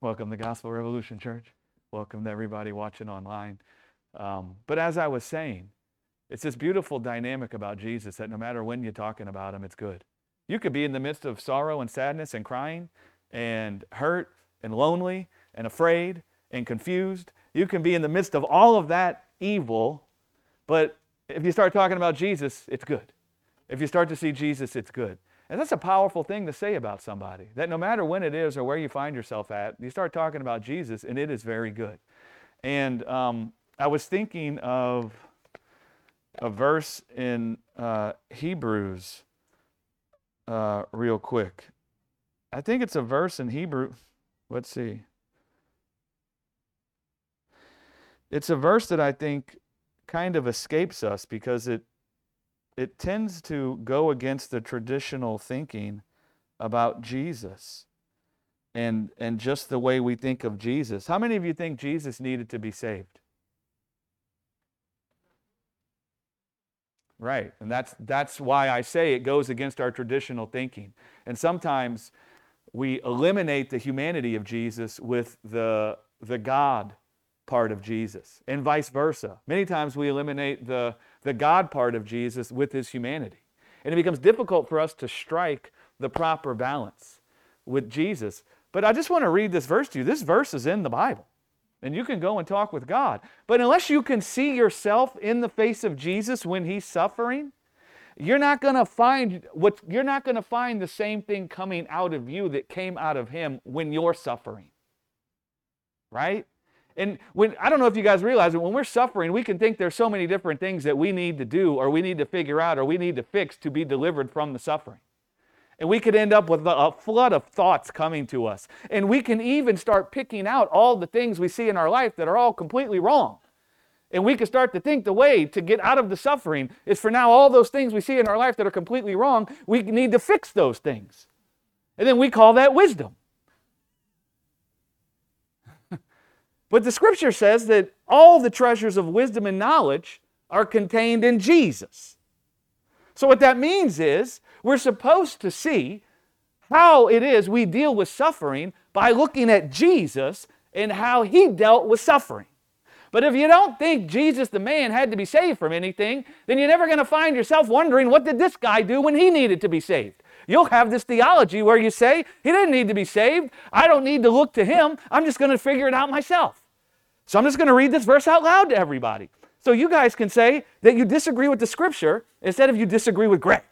Welcome to Gospel Revolution Church. Welcome to everybody watching online. Um, but as I was saying, it's this beautiful dynamic about Jesus that no matter when you're talking about him, it's good. You could be in the midst of sorrow and sadness and crying and hurt and lonely and afraid and confused. You can be in the midst of all of that evil, but if you start talking about Jesus, it's good. If you start to see Jesus, it's good. And that's a powerful thing to say about somebody. That no matter when it is or where you find yourself at, you start talking about Jesus, and it is very good. And um, I was thinking of a verse in uh, Hebrews uh, real quick. I think it's a verse in Hebrew. Let's see. It's a verse that I think kind of escapes us because it it tends to go against the traditional thinking about Jesus and, and just the way we think of Jesus. How many of you think Jesus needed to be saved? Right. And that's, that's why I say it goes against our traditional thinking. And sometimes we eliminate the humanity of Jesus with the, the God part of Jesus, and vice versa. Many times we eliminate the the God part of Jesus with his humanity. And it becomes difficult for us to strike the proper balance with Jesus. But I just want to read this verse to you. This verse is in the Bible. And you can go and talk with God. But unless you can see yourself in the face of Jesus when he's suffering, you're not going to find what you're not going to find the same thing coming out of you that came out of him when you're suffering. Right? And when I don't know if you guys realize it, when we're suffering, we can think there's so many different things that we need to do or we need to figure out or we need to fix to be delivered from the suffering. And we could end up with a flood of thoughts coming to us. And we can even start picking out all the things we see in our life that are all completely wrong. And we can start to think the way to get out of the suffering is for now all those things we see in our life that are completely wrong, we need to fix those things. And then we call that wisdom. But the scripture says that all the treasures of wisdom and knowledge are contained in Jesus. So, what that means is we're supposed to see how it is we deal with suffering by looking at Jesus and how he dealt with suffering. But if you don't think Jesus the man had to be saved from anything, then you're never going to find yourself wondering what did this guy do when he needed to be saved? You'll have this theology where you say, He didn't need to be saved. I don't need to look to Him. I'm just going to figure it out myself. So I'm just going to read this verse out loud to everybody. So you guys can say that you disagree with the scripture instead of you disagree with Greg.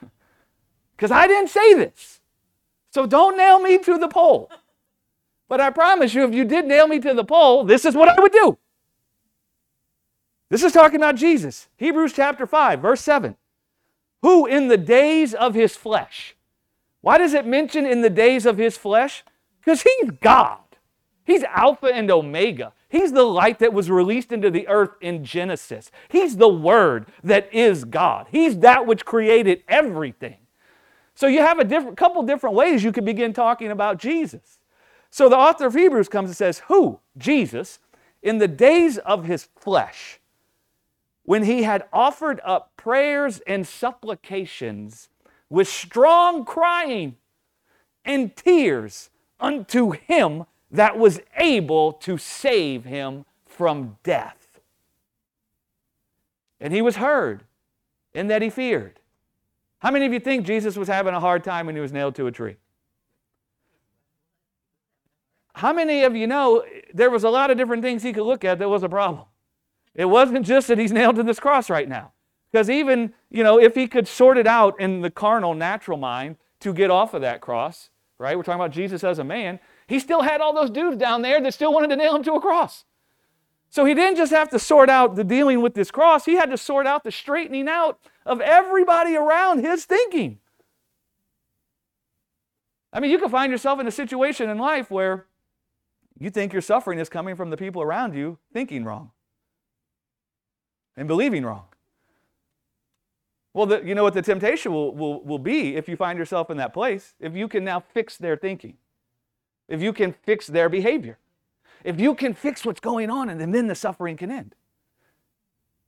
Because I didn't say this. So don't nail me to the pole. But I promise you, if you did nail me to the pole, this is what I would do. This is talking about Jesus. Hebrews chapter 5, verse 7 who in the days of his flesh. Why does it mention in the days of his flesh? Because he's God. He's Alpha and Omega. He's the light that was released into the earth in Genesis. He's the Word that is God. He's that which created everything. So you have a different, couple different ways you could begin talking about Jesus. So the author of Hebrews comes and says, Who? Jesus, in the days of his flesh when he had offered up prayers and supplications with strong crying and tears unto him that was able to save him from death. And he was heard in that he feared. How many of you think Jesus was having a hard time when he was nailed to a tree? How many of you know there was a lot of different things he could look at that was a problem? It wasn't just that he's nailed to this cross right now. Because even, you know, if he could sort it out in the carnal, natural mind to get off of that cross, right? We're talking about Jesus as a man. He still had all those dudes down there that still wanted to nail him to a cross. So he didn't just have to sort out the dealing with this cross, he had to sort out the straightening out of everybody around his thinking. I mean, you can find yourself in a situation in life where you think your suffering is coming from the people around you thinking wrong and believing wrong. Well, the, you know what the temptation will, will, will be if you find yourself in that place? If you can now fix their thinking, if you can fix their behavior, if you can fix what's going on, and then the suffering can end.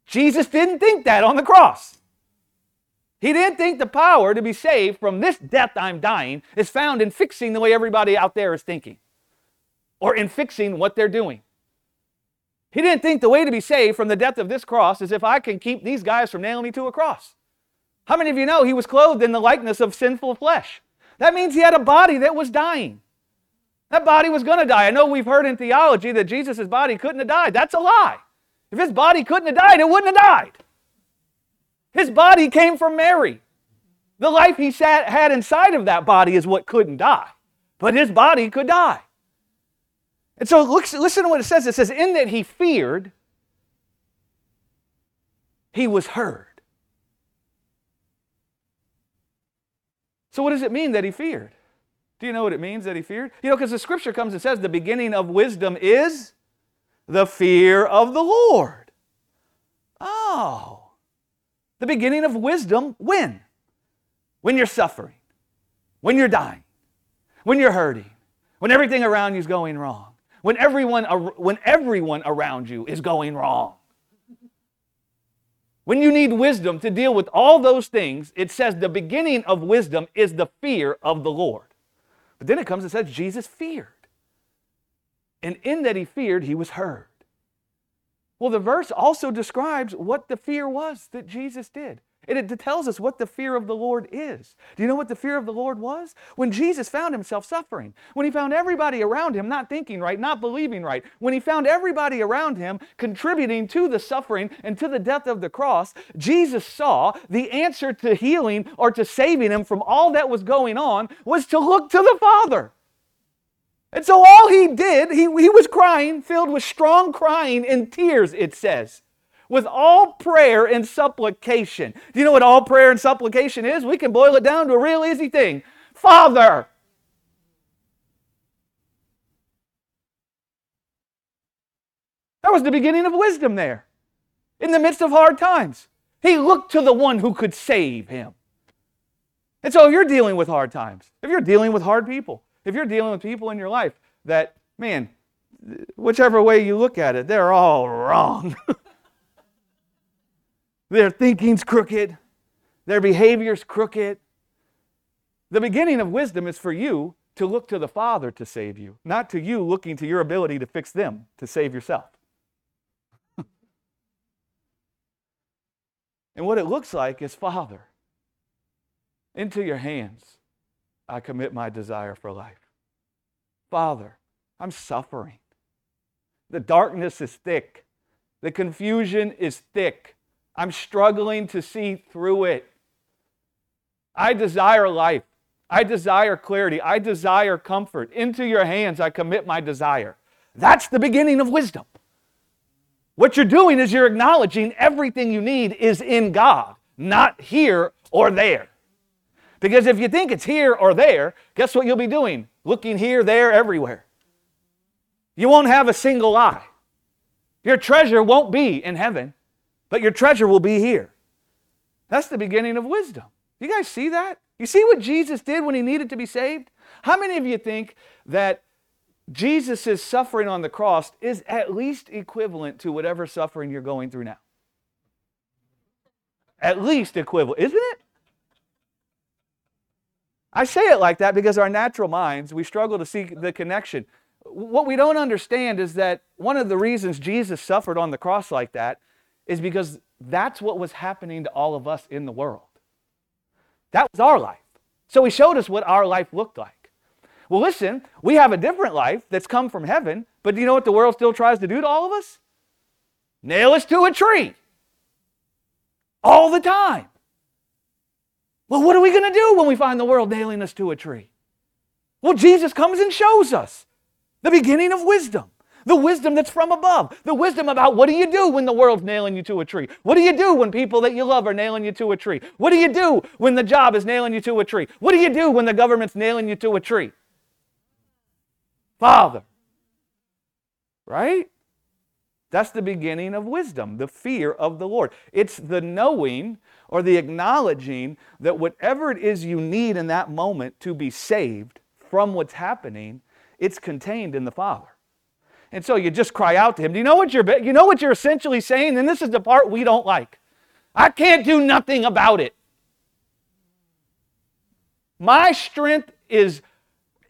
Jesus didn't think that on the cross. He didn't think the power to be saved from this death I'm dying is found in fixing the way everybody out there is thinking or in fixing what they're doing. He didn't think the way to be saved from the death of this cross is if I can keep these guys from nailing me to a cross. How many of you know he was clothed in the likeness of sinful flesh? That means he had a body that was dying. That body was going to die. I know we've heard in theology that Jesus' body couldn't have died. That's a lie. If his body couldn't have died, it wouldn't have died. His body came from Mary. The life he sat, had inside of that body is what couldn't die, but his body could die. And so look, listen to what it says. It says, In that he feared, he was heard. So, what does it mean that he feared? Do you know what it means that he feared? You know, because the scripture comes and says the beginning of wisdom is the fear of the Lord. Oh. The beginning of wisdom when? When you're suffering, when you're dying, when you're hurting, when everything around you is going wrong when everyone, when everyone around you is going wrong. When you need wisdom to deal with all those things, it says the beginning of wisdom is the fear of the Lord. But then it comes and says Jesus feared. And in that he feared, he was heard. Well, the verse also describes what the fear was that Jesus did. And it tells us what the fear of the Lord is. Do you know what the fear of the Lord was? When Jesus found himself suffering, when he found everybody around him not thinking right, not believing right, when he found everybody around him contributing to the suffering and to the death of the cross, Jesus saw the answer to healing or to saving him from all that was going on was to look to the Father. And so all he did, he, he was crying, filled with strong crying and tears, it says with all prayer and supplication. Do you know what all prayer and supplication is? We can boil it down to a real easy thing Father. That was the beginning of wisdom there. In the midst of hard times, he looked to the one who could save him. And so, if you're dealing with hard times, if you're dealing with hard people, if you're dealing with people in your life that, man, whichever way you look at it, they're all wrong. Their thinking's crooked, their behavior's crooked. The beginning of wisdom is for you to look to the Father to save you, not to you looking to your ability to fix them to save yourself. and what it looks like is Father, into your hands I commit my desire for life. Father, I'm suffering. The darkness is thick. The confusion is thick. I'm struggling to see through it. I desire life. I desire clarity. I desire comfort. Into your hands I commit my desire. That's the beginning of wisdom. What you're doing is you're acknowledging everything you need is in God, not here or there. Because if you think it's here or there, guess what you'll be doing? Looking here, there, everywhere. You won't have a single eye. Your treasure won't be in heaven but your treasure will be here. That's the beginning of wisdom. You guys see that? You see what Jesus did when he needed to be saved? How many of you think that Jesus' suffering on the cross is at least equivalent to whatever suffering you're going through now? At least equivalent, isn't it? I say it like that because our natural minds, we struggle to see the connection. What we don't understand is that one of the reasons Jesus suffered on the cross like that is because that's what was happening to all of us in the world. That was our life. So he showed us what our life looked like. Well, listen, we have a different life that's come from heaven, but do you know what the world still tries to do to all of us? Nail us to a tree. All the time. Well, what are we going to do when we find the world nailing us to a tree? Well, Jesus comes and shows us the beginning of wisdom the wisdom that's from above, the wisdom about what do you do when the world's nailing you to a tree? What do you do when people that you love are nailing you to a tree? What do you do when the job is nailing you to a tree? What do you do when the government's nailing you to a tree? Father. Right? That's the beginning of wisdom, the fear of the Lord. It's the knowing or the acknowledging that whatever it is you need in that moment to be saved from what's happening, it's contained in the Father. And so you just cry out to him. Do you know what you're you know what you're essentially saying? And this is the part we don't like. I can't do nothing about it. My strength is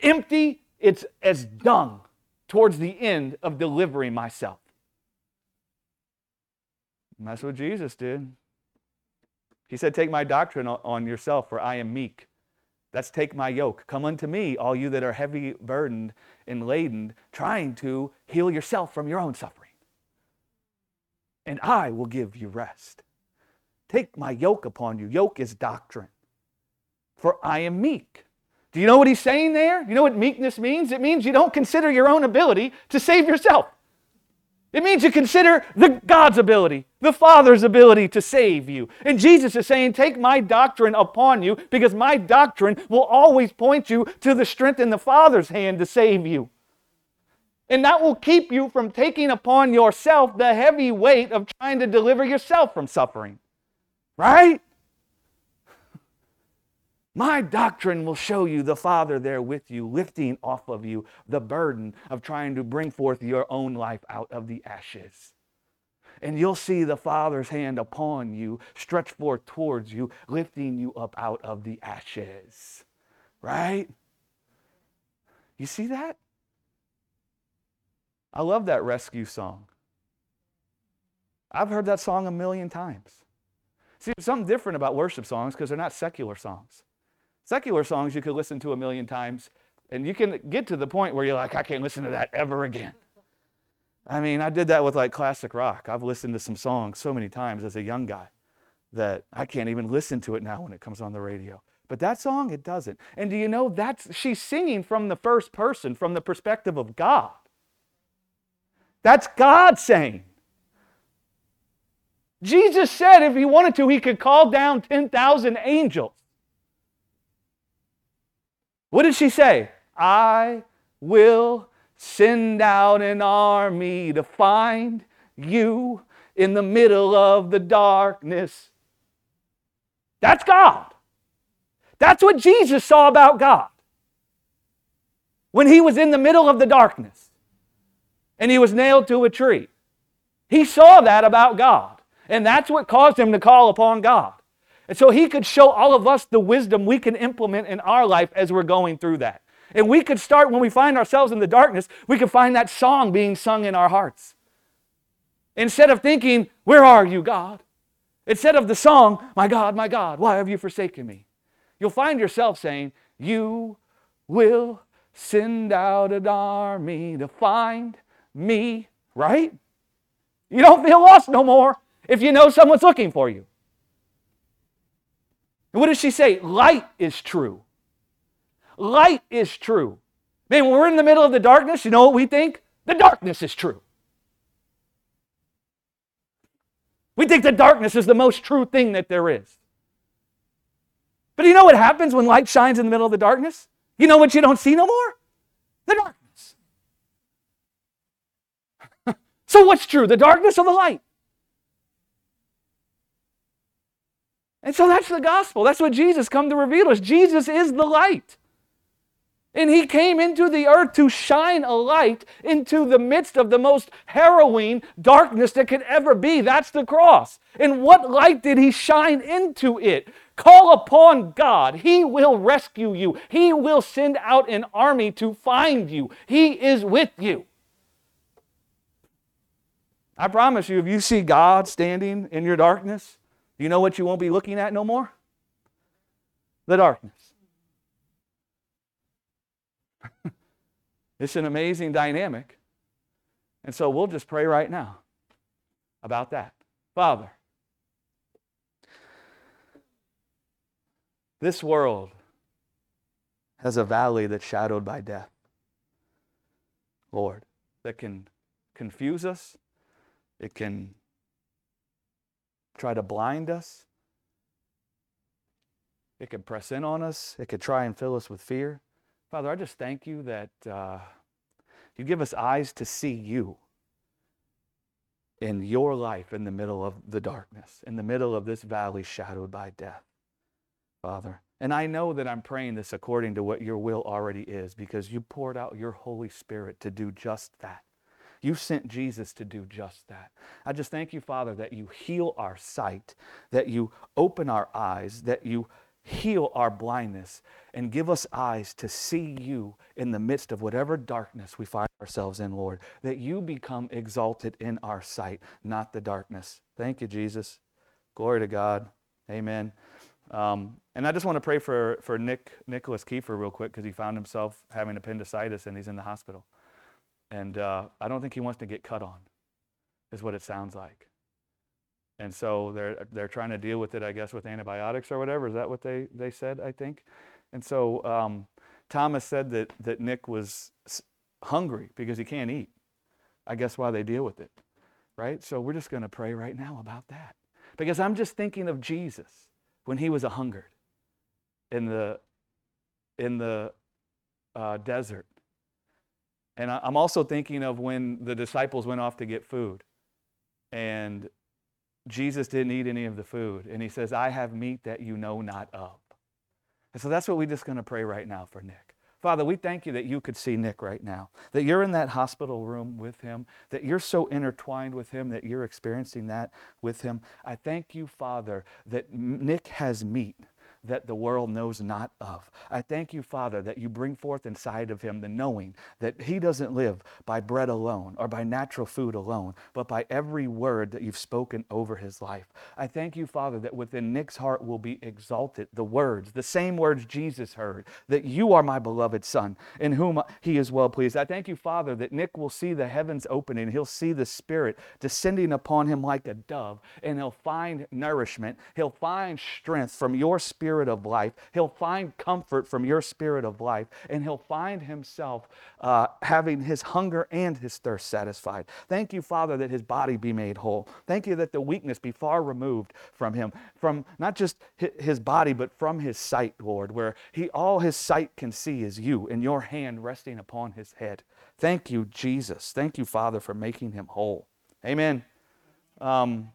empty, it's as dung towards the end of delivering myself. And that's what Jesus did. He said, Take my doctrine on yourself, for I am meek. That's take my yoke. Come unto me, all you that are heavy burdened and laden, trying to heal yourself from your own suffering. And I will give you rest. Take my yoke upon you. Yoke is doctrine. For I am meek. Do you know what he's saying there? You know what meekness means? It means you don't consider your own ability to save yourself. It means you consider the God's ability, the Father's ability to save you. And Jesus is saying, Take my doctrine upon you because my doctrine will always point you to the strength in the Father's hand to save you. And that will keep you from taking upon yourself the heavy weight of trying to deliver yourself from suffering. Right? My doctrine will show you the Father there with you, lifting off of you the burden of trying to bring forth your own life out of the ashes. And you'll see the Father's hand upon you, stretched forth towards you, lifting you up out of the ashes. Right? You see that? I love that rescue song. I've heard that song a million times. See, there's something different about worship songs because they're not secular songs. Secular songs you could listen to a million times, and you can get to the point where you're like, I can't listen to that ever again. I mean, I did that with like classic rock. I've listened to some songs so many times as a young guy that I can't even listen to it now when it comes on the radio. But that song, it doesn't. And do you know that's she's singing from the first person, from the perspective of God. That's God saying. Jesus said if he wanted to, he could call down 10,000 angels. What did she say? I will send out an army to find you in the middle of the darkness. That's God. That's what Jesus saw about God. When he was in the middle of the darkness and he was nailed to a tree, he saw that about God. And that's what caused him to call upon God. And so he could show all of us the wisdom we can implement in our life as we're going through that. And we could start when we find ourselves in the darkness, we could find that song being sung in our hearts. Instead of thinking, Where are you, God? Instead of the song, My God, my God, why have you forsaken me? You'll find yourself saying, You will send out an army to find me, right? You don't feel lost no more if you know someone's looking for you. And what does she say? Light is true. Light is true. Man, when we're in the middle of the darkness, you know what we think? The darkness is true. We think the darkness is the most true thing that there is. But you know what happens when light shines in the middle of the darkness? You know what you don't see no more? The darkness. so what's true, the darkness or the light? And so that's the gospel. That's what Jesus come to reveal us. Jesus is the light. And he came into the earth to shine a light into the midst of the most harrowing darkness that could ever be. That's the cross. And what light did he shine into it? Call upon God. He will rescue you. He will send out an army to find you. He is with you. I promise you, if you see God standing in your darkness, you know what you won't be looking at no more? The darkness. it's an amazing dynamic. And so we'll just pray right now about that. Father, this world has a valley that's shadowed by death. Lord, that can confuse us, it can try to blind us. It could press in on us. It could try and fill us with fear. Father, I just thank you that uh, you give us eyes to see you in your life in the middle of the darkness, in the middle of this valley shadowed by death, Father. And I know that I'm praying this according to what your will already is because you poured out your Holy Spirit to do just that. You sent Jesus to do just that. I just thank you, Father, that you heal our sight, that you open our eyes, that you heal our blindness and give us eyes to see you in the midst of whatever darkness we find ourselves in, Lord. That you become exalted in our sight, not the darkness. Thank you, Jesus. Glory to God. Amen. Um, and I just want to pray for, for Nick Nicholas Kiefer real quick because he found himself having appendicitis and he's in the hospital. And uh, I don't think he wants to get cut on, is what it sounds like. And so they're, they're trying to deal with it, I guess, with antibiotics or whatever. Is that what they, they said, I think? And so um, Thomas said that, that Nick was hungry because he can't eat. I guess why they deal with it, right? So we're just going to pray right now about that. Because I'm just thinking of Jesus when he was a hungered in the, in the uh, desert. And I'm also thinking of when the disciples went off to get food and Jesus didn't eat any of the food. And he says, I have meat that you know not of. And so that's what we're just going to pray right now for Nick. Father, we thank you that you could see Nick right now, that you're in that hospital room with him, that you're so intertwined with him, that you're experiencing that with him. I thank you, Father, that Nick has meat that the world knows not of. I thank you, Father, that you bring forth inside of him the knowing that he doesn't live by bread alone or by natural food alone, but by every word that you've spoken over his life. I thank you, Father, that within Nick's heart will be exalted the words, the same words Jesus heard, that you are my beloved Son, in whom he is well pleased. I thank you, Father, that Nick will see the heavens opening. He'll see the Spirit descending upon him like a dove, and he'll find nourishment. He'll find strength from your Spirit spirit of life. He'll find comfort from your spirit of life, and he'll find himself uh, having his hunger and his thirst satisfied. Thank you, Father, that his body be made whole. Thank you that the weakness be far removed from him, from not just his body, but from his sight, Lord, where he all his sight can see is you and your hand resting upon his head. Thank you, Jesus. Thank you, Father, for making him whole. Amen. Um,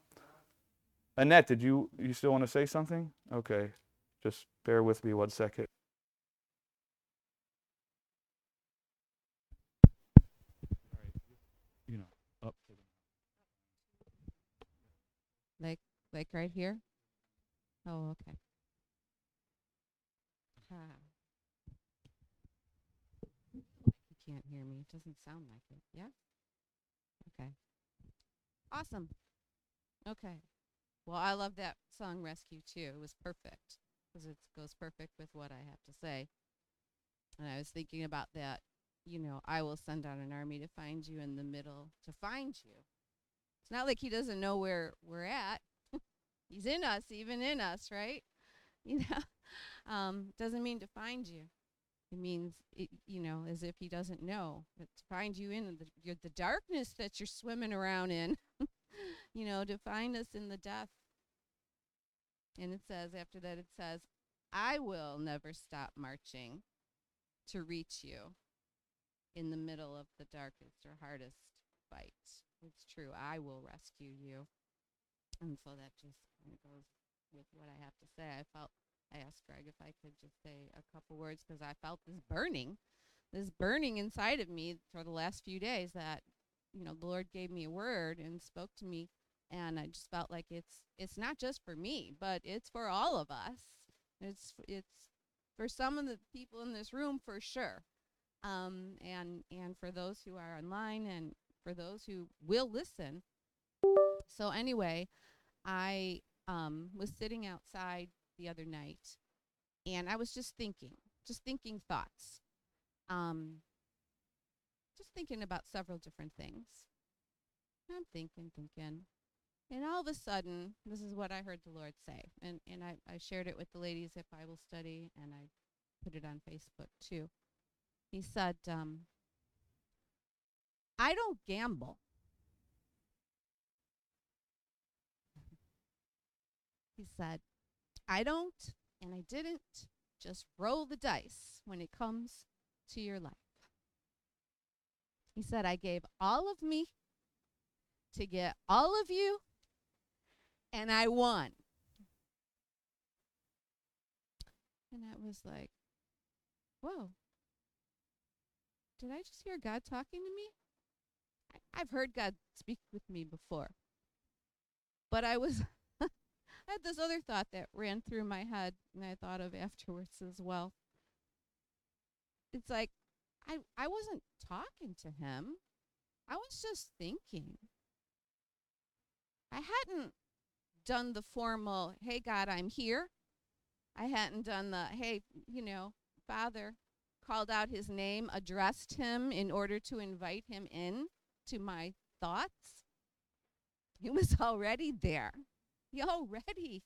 Annette, did you you still want to say something? Okay. Just bear with me one second. You know, up to the like like right here. Oh, okay. Ah. You can't hear me. It doesn't sound like it. Yeah. Okay. Awesome. Okay. Well, I love that song Rescue too. It was perfect because it goes perfect with what I have to say. And I was thinking about that, you know, I will send out an army to find you in the middle, to find you. It's not like he doesn't know where we're at. He's in us, even in us, right? You know, um, doesn't mean to find you. It means, it, you know, as if he doesn't know. But to find you in the, the darkness that you're swimming around in, you know, to find us in the death and it says, after that, it says, I will never stop marching to reach you in the middle of the darkest or hardest fight. It's true. I will rescue you. And so that just kind of goes with what I have to say. I felt, I asked Greg if I could just say a couple words because I felt this burning, this burning inside of me for the last few days that, you know, the Lord gave me a word and spoke to me and I just felt like it's it's not just for me, but it's for all of us. It's it's for some of the people in this room for sure, um, and and for those who are online and for those who will listen. So anyway, I um, was sitting outside the other night, and I was just thinking, just thinking thoughts, um, just thinking about several different things. I'm thinking, thinking. And all of a sudden, this is what I heard the Lord say. And, and I, I shared it with the ladies at Bible study, and I put it on Facebook too. He said, um, I don't gamble. he said, I don't, and I didn't just roll the dice when it comes to your life. He said, I gave all of me to get all of you and I won. And that was like, whoa. Did I just hear God talking to me? I, have heard God speak with me before. But I was I had this other thought that ran through my head and I thought of afterwards as well. It's like I I wasn't talking to him. I was just thinking. I hadn't done the formal, "Hey God, I'm here." I hadn't done the, "Hey, you know, Father," called out his name, addressed him in order to invite him in to my thoughts. He was already there. He already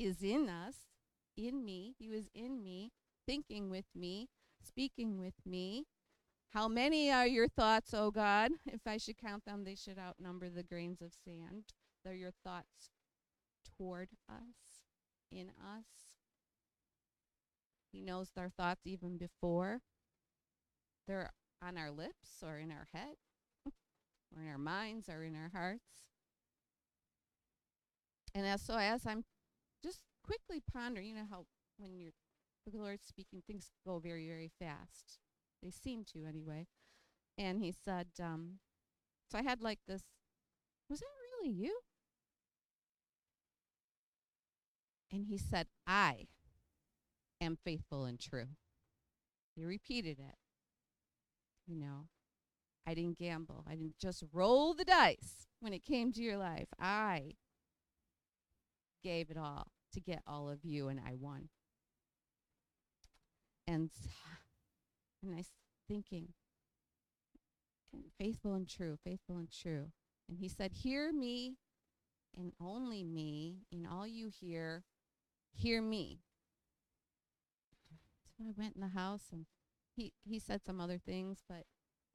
is in us, in me. He was in me, thinking with me, speaking with me. How many are your thoughts, O God? If I should count them, they should outnumber the grains of sand. They're your thoughts toward us, in us. He knows our thoughts even before they're on our lips or in our head or in our minds or in our hearts. And as so as I'm just quickly pondering, you know how when you're the Lord's speaking, things go very, very fast. They seem to anyway. And he said, um, so I had like this, was that really you? And he said, I am faithful and true. He repeated it. You know, I didn't gamble. I didn't just roll the dice when it came to your life. I gave it all to get all of you, and I won. And and I s- thinking, faithful and true, faithful and true. And he said, "Hear me, and only me, in all you hear, hear me." So I went in the house, and he he said some other things, but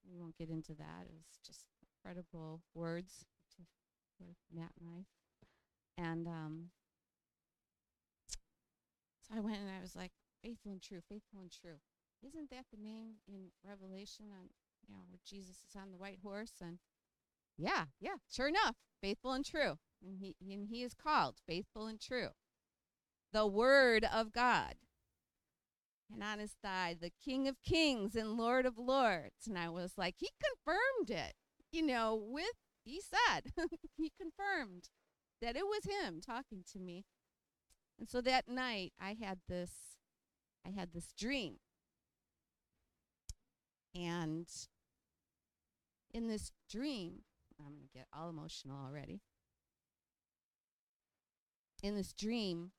we won't get into that. It was just incredible words to Matt and I. And um, so I went and I was like, faithful and true, faithful and true. Isn't that the name in Revelation on you know where Jesus is on the white horse and yeah, yeah, sure enough, faithful and true. And he and he is called faithful and true. The word of God. And on his thigh, the King of Kings and Lord of Lords. And I was like, he confirmed it, you know, with he said, he confirmed that it was him talking to me. And so that night I had this I had this dream. And in this dream, I'm going to get all emotional already. In this dream,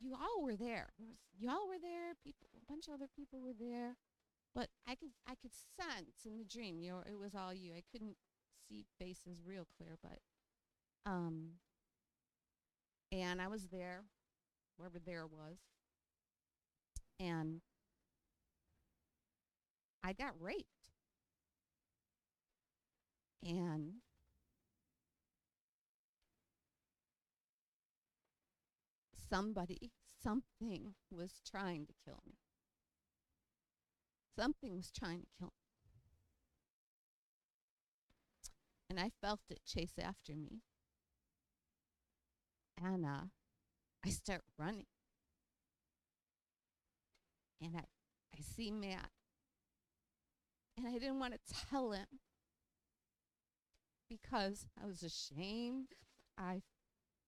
you all were there. You all were there. People, a bunch of other people were there, but I could I could sense in the dream, you know, it was all you. I couldn't see faces real clear, but um, and I was there, wherever there was, and I got raped, and somebody, something was trying to kill me. Something was trying to kill me. And I felt it chase after me. And uh, I start running. And I, I see Matt. And I didn't want to tell him because I was ashamed. I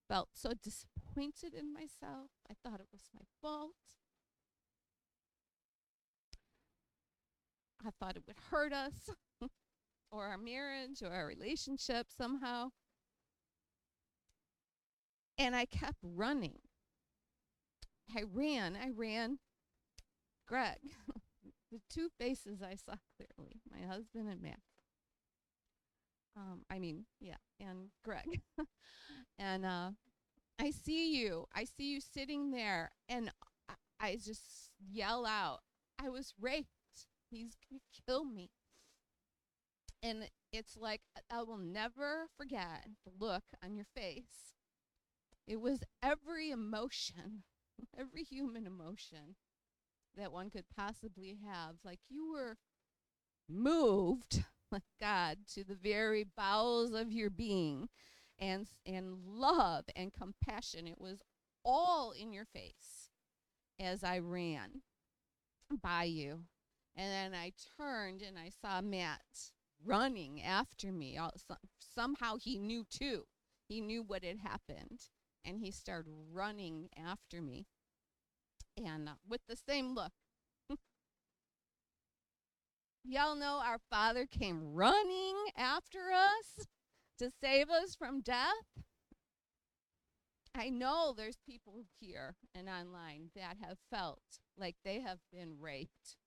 felt so disappointed in myself. I thought it was my fault. I thought it would hurt us or our marriage or our relationship somehow. And I kept running. I ran, I ran. Greg, the two faces I saw clearly my husband and Matt. Um, I mean, yeah, and Greg. and uh, I see you. I see you sitting there, and I, I just yell out, I was raped. He's going to kill me. And it's like, I will never forget the look on your face. It was every emotion, every human emotion that one could possibly have. Like you were moved, God, to the very bowels of your being and and love and compassion. It was all in your face as I ran by you. And then I turned and I saw Matt running after me. Somehow he knew too. he knew what had happened and he started running after me and uh, with the same look y'all know our father came running after us to save us from death? I know there's people here and online that have felt like they have been raped.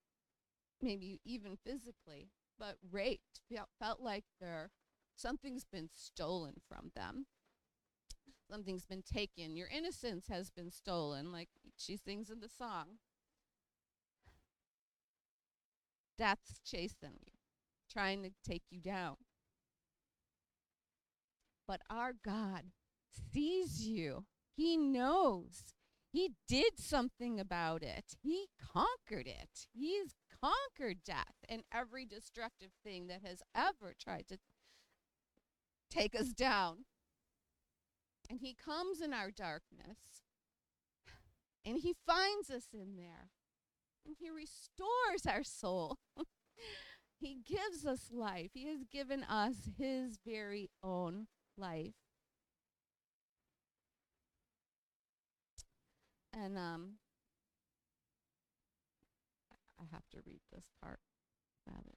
Maybe even physically but raped felt, like they're something's been stolen from them. Something's been taken. Your innocence has been stolen like she sings in the song death's chasing you trying to take you down. But our god sees you. He knows. He did something about it. He conquered it. He's conquered death and every destructive thing that has ever tried to take us down. And he comes in our darkness and he finds us in there he restores our soul. he gives us life. He has given us his very own life. And um, I have to read this part rather.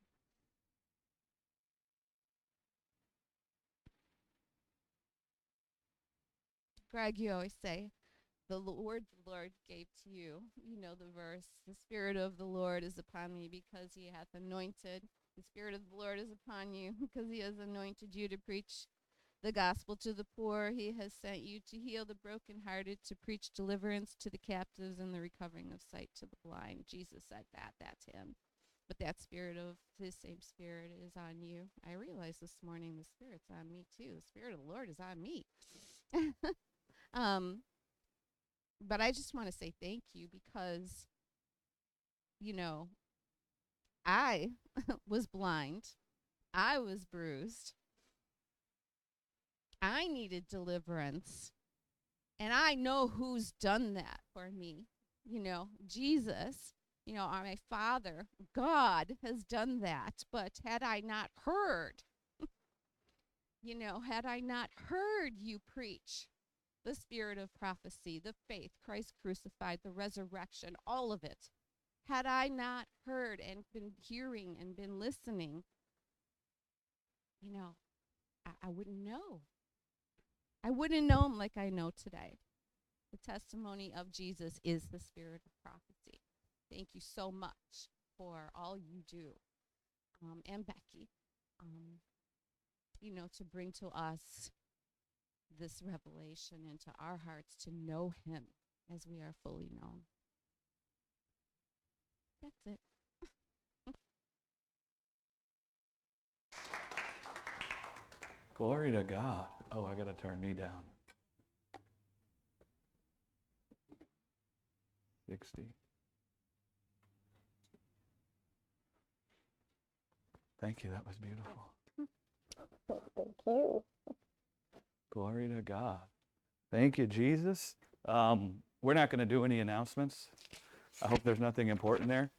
Greg, you always say, the Lord, the Lord gave to you. You know the verse. The Spirit of the Lord is upon me because he hath anointed. The Spirit of the Lord is upon you because he has anointed you to preach the gospel to the poor. He has sent you to heal the brokenhearted, to preach deliverance to the captives and the recovering of sight to the blind. Jesus said that. That's him. But that spirit of his same spirit is on you. I realized this morning the spirit's on me too. The spirit of the Lord is on me. um, but I just want to say thank you because, you know, I was blind, I was bruised, I needed deliverance. And I know who's done that for me. You know, Jesus, you know, uh, my Father, God has done that. But had I not heard, you know, had I not heard you preach the spirit of prophecy, the faith, Christ crucified, the resurrection, all of it, had I not heard and been hearing and been listening, you know, I, I wouldn't know. I wouldn't know him like I know today. The testimony of Jesus is the spirit of prophecy. Thank you so much for all you do. Um, and Becky, um, you know, to bring to us this revelation into our hearts to know him as we are fully known. That's it. Glory to God. Oh, I got to turn me down. 60. Thank you. That was beautiful. Thank you. Glory to God. Thank you, Jesus. Um, we're not going to do any announcements. I hope there's nothing important there.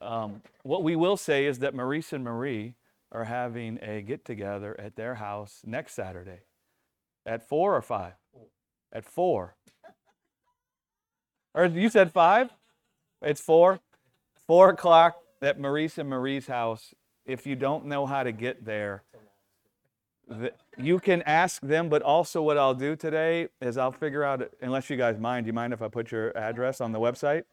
Um, what we will say is that Maurice and Marie are having a get together at their house next Saturday at four or five? At four. Or you said five? It's four? Four o'clock at Maurice and Marie's house. If you don't know how to get there, the, you can ask them, but also what I'll do today is I'll figure out, unless you guys mind, do you mind if I put your address on the website?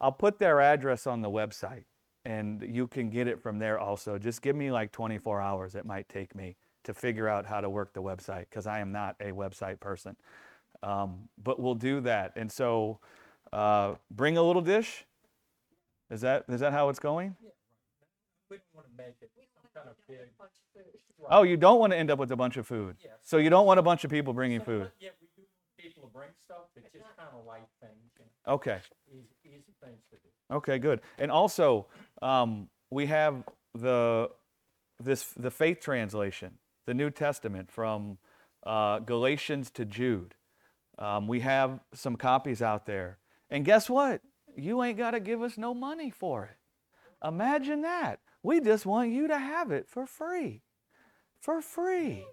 I'll put their address on the website and you can get it from there also. Just give me like 24 hours, it might take me to figure out how to work the website because I am not a website person. Um, but we'll do that. And so uh, bring a little dish. Is that is that how it's going? We don't want to make it kind of big. Oh, you don't want to end up with a bunch of food. Yes. So you don't want a bunch of people bringing So, food. but Yeah, we do want people to bring stuff, but just kind of light things, know, Okay. easy, easy things to do. Okay, good. And also, um, we have the this the faith translation, the New Testament from uh, Galatians to Jude. Um, we have some copies out there, and guess what? You ain't got to give us no money for it. Imagine that. We just want you to have it for free, for free,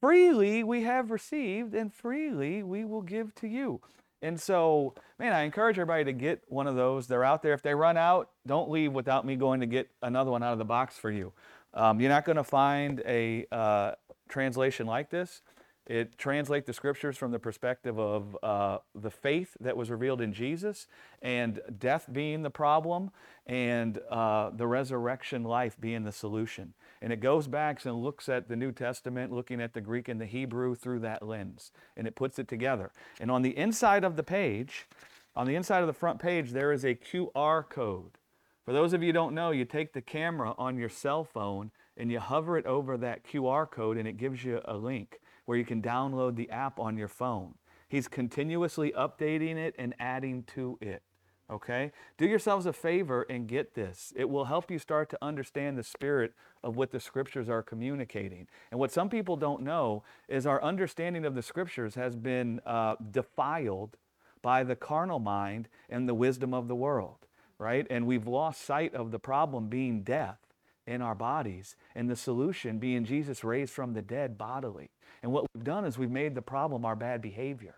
freely we have received, and freely we will give to you. And so, man, I encourage everybody to get one of those. They're out there. If they run out, don't leave without me going to get another one out of the box for you. Um, you're not going to find a uh, translation like this. It translates the scriptures from the perspective of uh, the faith that was revealed in Jesus and death being the problem and uh, the resurrection life being the solution. And it goes back and looks at the New Testament, looking at the Greek and the Hebrew through that lens, and it puts it together. And on the inside of the page, on the inside of the front page, there is a QR code. For those of you don't know, you take the camera on your cell phone and you hover it over that QR code, and it gives you a link where you can download the app on your phone. He's continuously updating it and adding to it. Okay? Do yourselves a favor and get this. It will help you start to understand the spirit of what the scriptures are communicating. And what some people don't know is our understanding of the scriptures has been uh, defiled by the carnal mind and the wisdom of the world, right? And we've lost sight of the problem being death in our bodies and the solution being Jesus raised from the dead bodily. And what we've done is we've made the problem our bad behavior,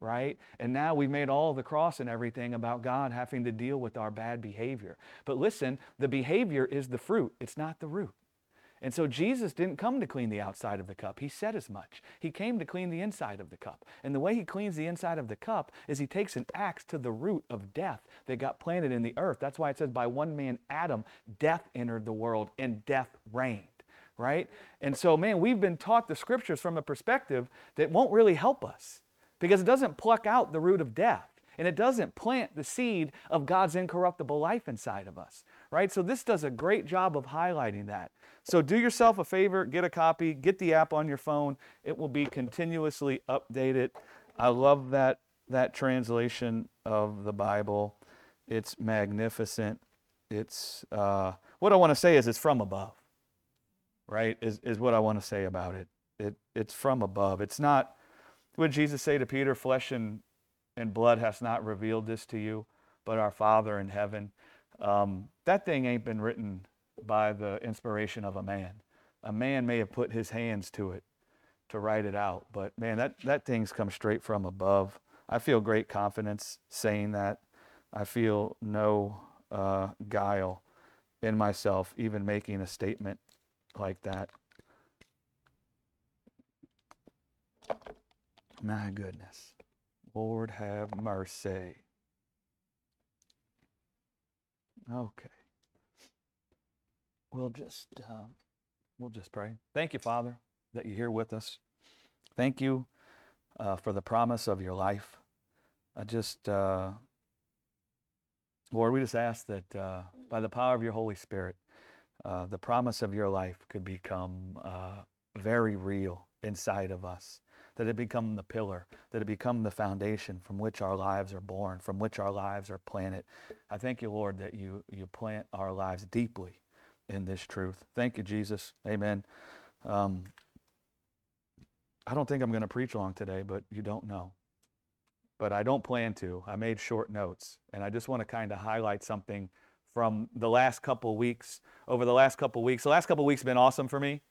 right? And now we've made all the cross and everything about God having to deal with our bad behavior. But listen, the behavior is the fruit, it's not the root. And so Jesus didn't come to clean the outside of the cup. He said as much. He came to clean the inside of the cup. And the way he cleans the inside of the cup is he takes an axe to the root of death that got planted in the earth. That's why it says, by one man, Adam, death entered the world and death reigned right? And so, man, we've been taught the scriptures from a perspective that won't really help us because it doesn't pluck out the root of death and it doesn't plant the seed of God's incorruptible life inside of us, right? So, this does a great job of highlighting that. So, do yourself a favor, get a copy, get the app on your phone. It will be continuously updated. I love that, that translation of the Bible. It's magnificent. It's, uh, what I want to say is it's from above right, is, is what I want to say about it. it. It's from above. It's not, what did Jesus say to Peter? Flesh and, and blood has not revealed this to you, but our Father in heaven. Um, that thing ain't been written by the inspiration of a man. A man may have put his hands to it to write it out, but man, that, that thing's come straight from above. I feel great confidence saying that. I feel no uh, guile in myself, even making a statement like that. My goodness. Lord have mercy. Okay. We'll just uh, we'll just pray. Thank you, Father, that you're here with us. Thank you uh, for the promise of your life. I just, uh, Lord, we just ask that uh, by the power of your Holy Spirit, uh, the promise of your life could become uh, very real inside of us. That it become the pillar, that it become the foundation from which our lives are born, from which our lives are planted. I thank you, Lord, that you, you plant our lives deeply in this truth. Thank you, Jesus. Amen. Um, I don't think I'm going to preach long today, but you don't know. But I don't plan to. I made short notes, and I just want to kind of highlight something from the last couple weeks. Over the last couple weeks, the last couple weeks have been awesome for me,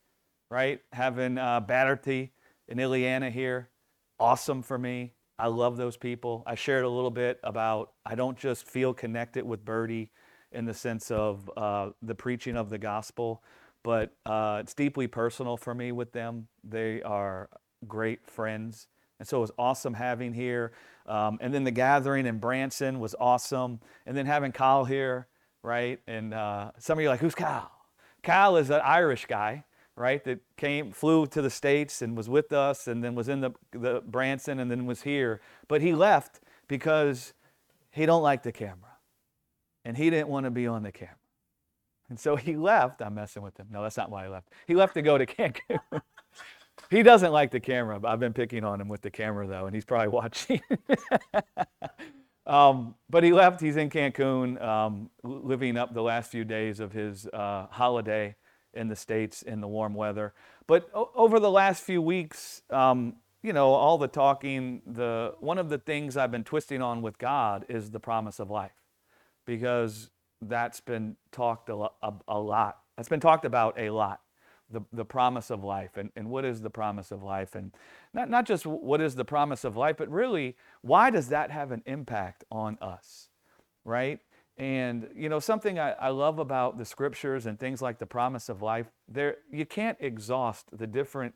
right? Having uh, Bertie and Ileana here, awesome for me. I love those people. I shared a little bit about I don't just feel connected with Bertie in the sense of uh, the preaching of the gospel, but uh, it's deeply personal for me with them. They are great friends. And so it was awesome having here. Um, and then the gathering in Branson was awesome. And then having Kyle here right? And uh, some of you are like, who's Kyle? Kyle is an Irish guy, right? That came, flew to the States and was with us and then was in the, the Branson and then was here. But he left because he don't like the camera. And he didn't want to be on the camera. And so he left. I'm messing with him. No, that's not why he left. He left to go to Cancun. he doesn't like the camera. I've been picking on him with the camera though, and he's probably watching. Um, but he left. He's in Cancun, um, living up the last few days of his uh, holiday in the States in the warm weather. But o- over the last few weeks, um, you know, all the talking, the, one of the things I've been twisting on with God is the promise of life because that's been talked a, lot. That's been talked about a lot. the, the promise of life and, and what is the promise of life and not, not just what is the promise of life but really why does that have an impact on us right and you know something I, I love about the scriptures and things like the promise of life there you can't exhaust the different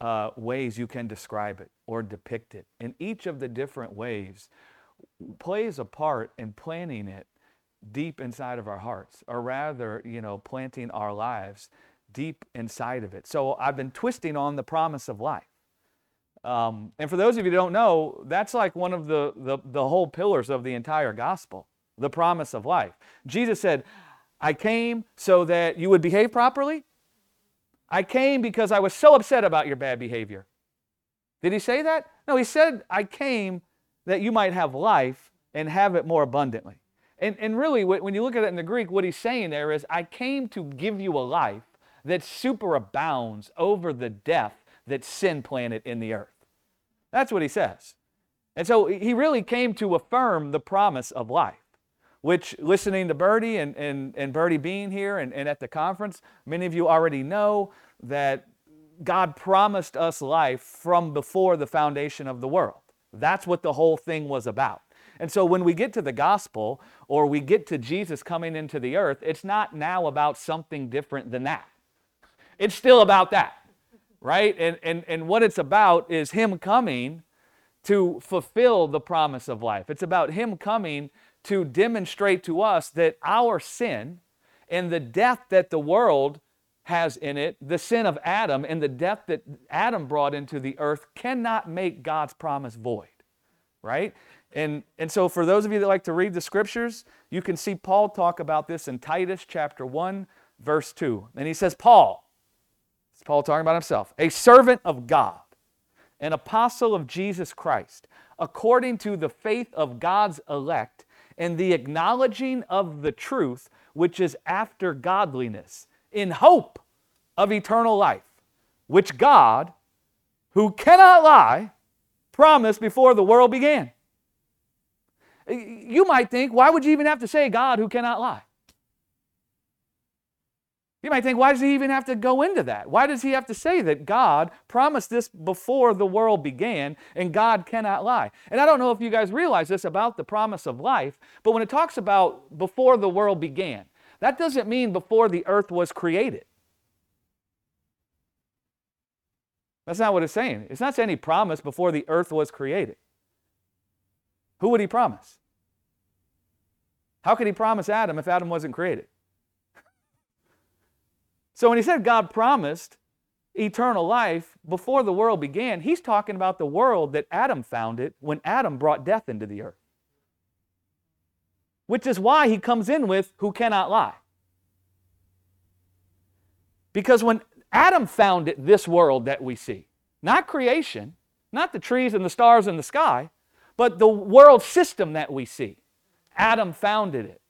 uh, ways you can describe it or depict it and each of the different ways plays a part in planning it deep inside of our hearts or rather you know planting our lives deep inside of it. So I've been twisting on the promise of life. Um, and for those of you who don't know, that's like one of the, the, the whole pillars of the entire gospel the promise of life. Jesus said, I came so that you would behave properly. I came because I was so upset about your bad behavior. Did he say that? No, he said, I came that you might have life and have it more abundantly. And, and really, when you look at it in the Greek, what he's saying there is, I came to give you a life that superabounds over the death that sin planted in the earth. That's what he says. And so he really came to affirm the promise of life, which listening to Bertie and, and, and Bertie being here and, and at the conference, many of you already know that God promised us life from before the foundation of the world. That's what the whole thing was about. And so when we get to the gospel or we get to Jesus coming into the earth, it's not now about something different than that. It's still about that, right? And, and, and what it's about is Him coming to fulfill the promise of life. It's about Him coming to demonstrate to us that our sin and the death that the world has in it, the sin of Adam and the death that Adam brought into the earth, cannot make God's promise void, right? And, and so, for those of you that like to read the scriptures, you can see Paul talk about this in Titus chapter 1, verse 2. And he says, Paul, it's Paul talking about himself, a servant of God, an apostle of Jesus Christ, according to the faith of God's elect and the acknowledging of the truth which is after godliness, in hope of eternal life, which God, who cannot lie, promised before the world began. You might think, why would you even have to say God who cannot lie? You might think, why does he even have to go into that? Why does he have to say that God promised this before the world began and God cannot lie? And I don't know if you guys realize this about the promise of life, but when it talks about before the world began, that doesn't mean before the earth was created. That's not what it's saying. It's not saying he promised before the earth was created. Who would he promise? How could he promise Adam if Adam wasn't created? So when he said God promised eternal life before the world began, he's talking about the world that Adam founded when Adam brought death into the earth. Which is why he comes in with who cannot lie. Because when Adam founded this world that we see, not creation, not the trees and the stars in the sky, but the world system that we see, Adam founded it.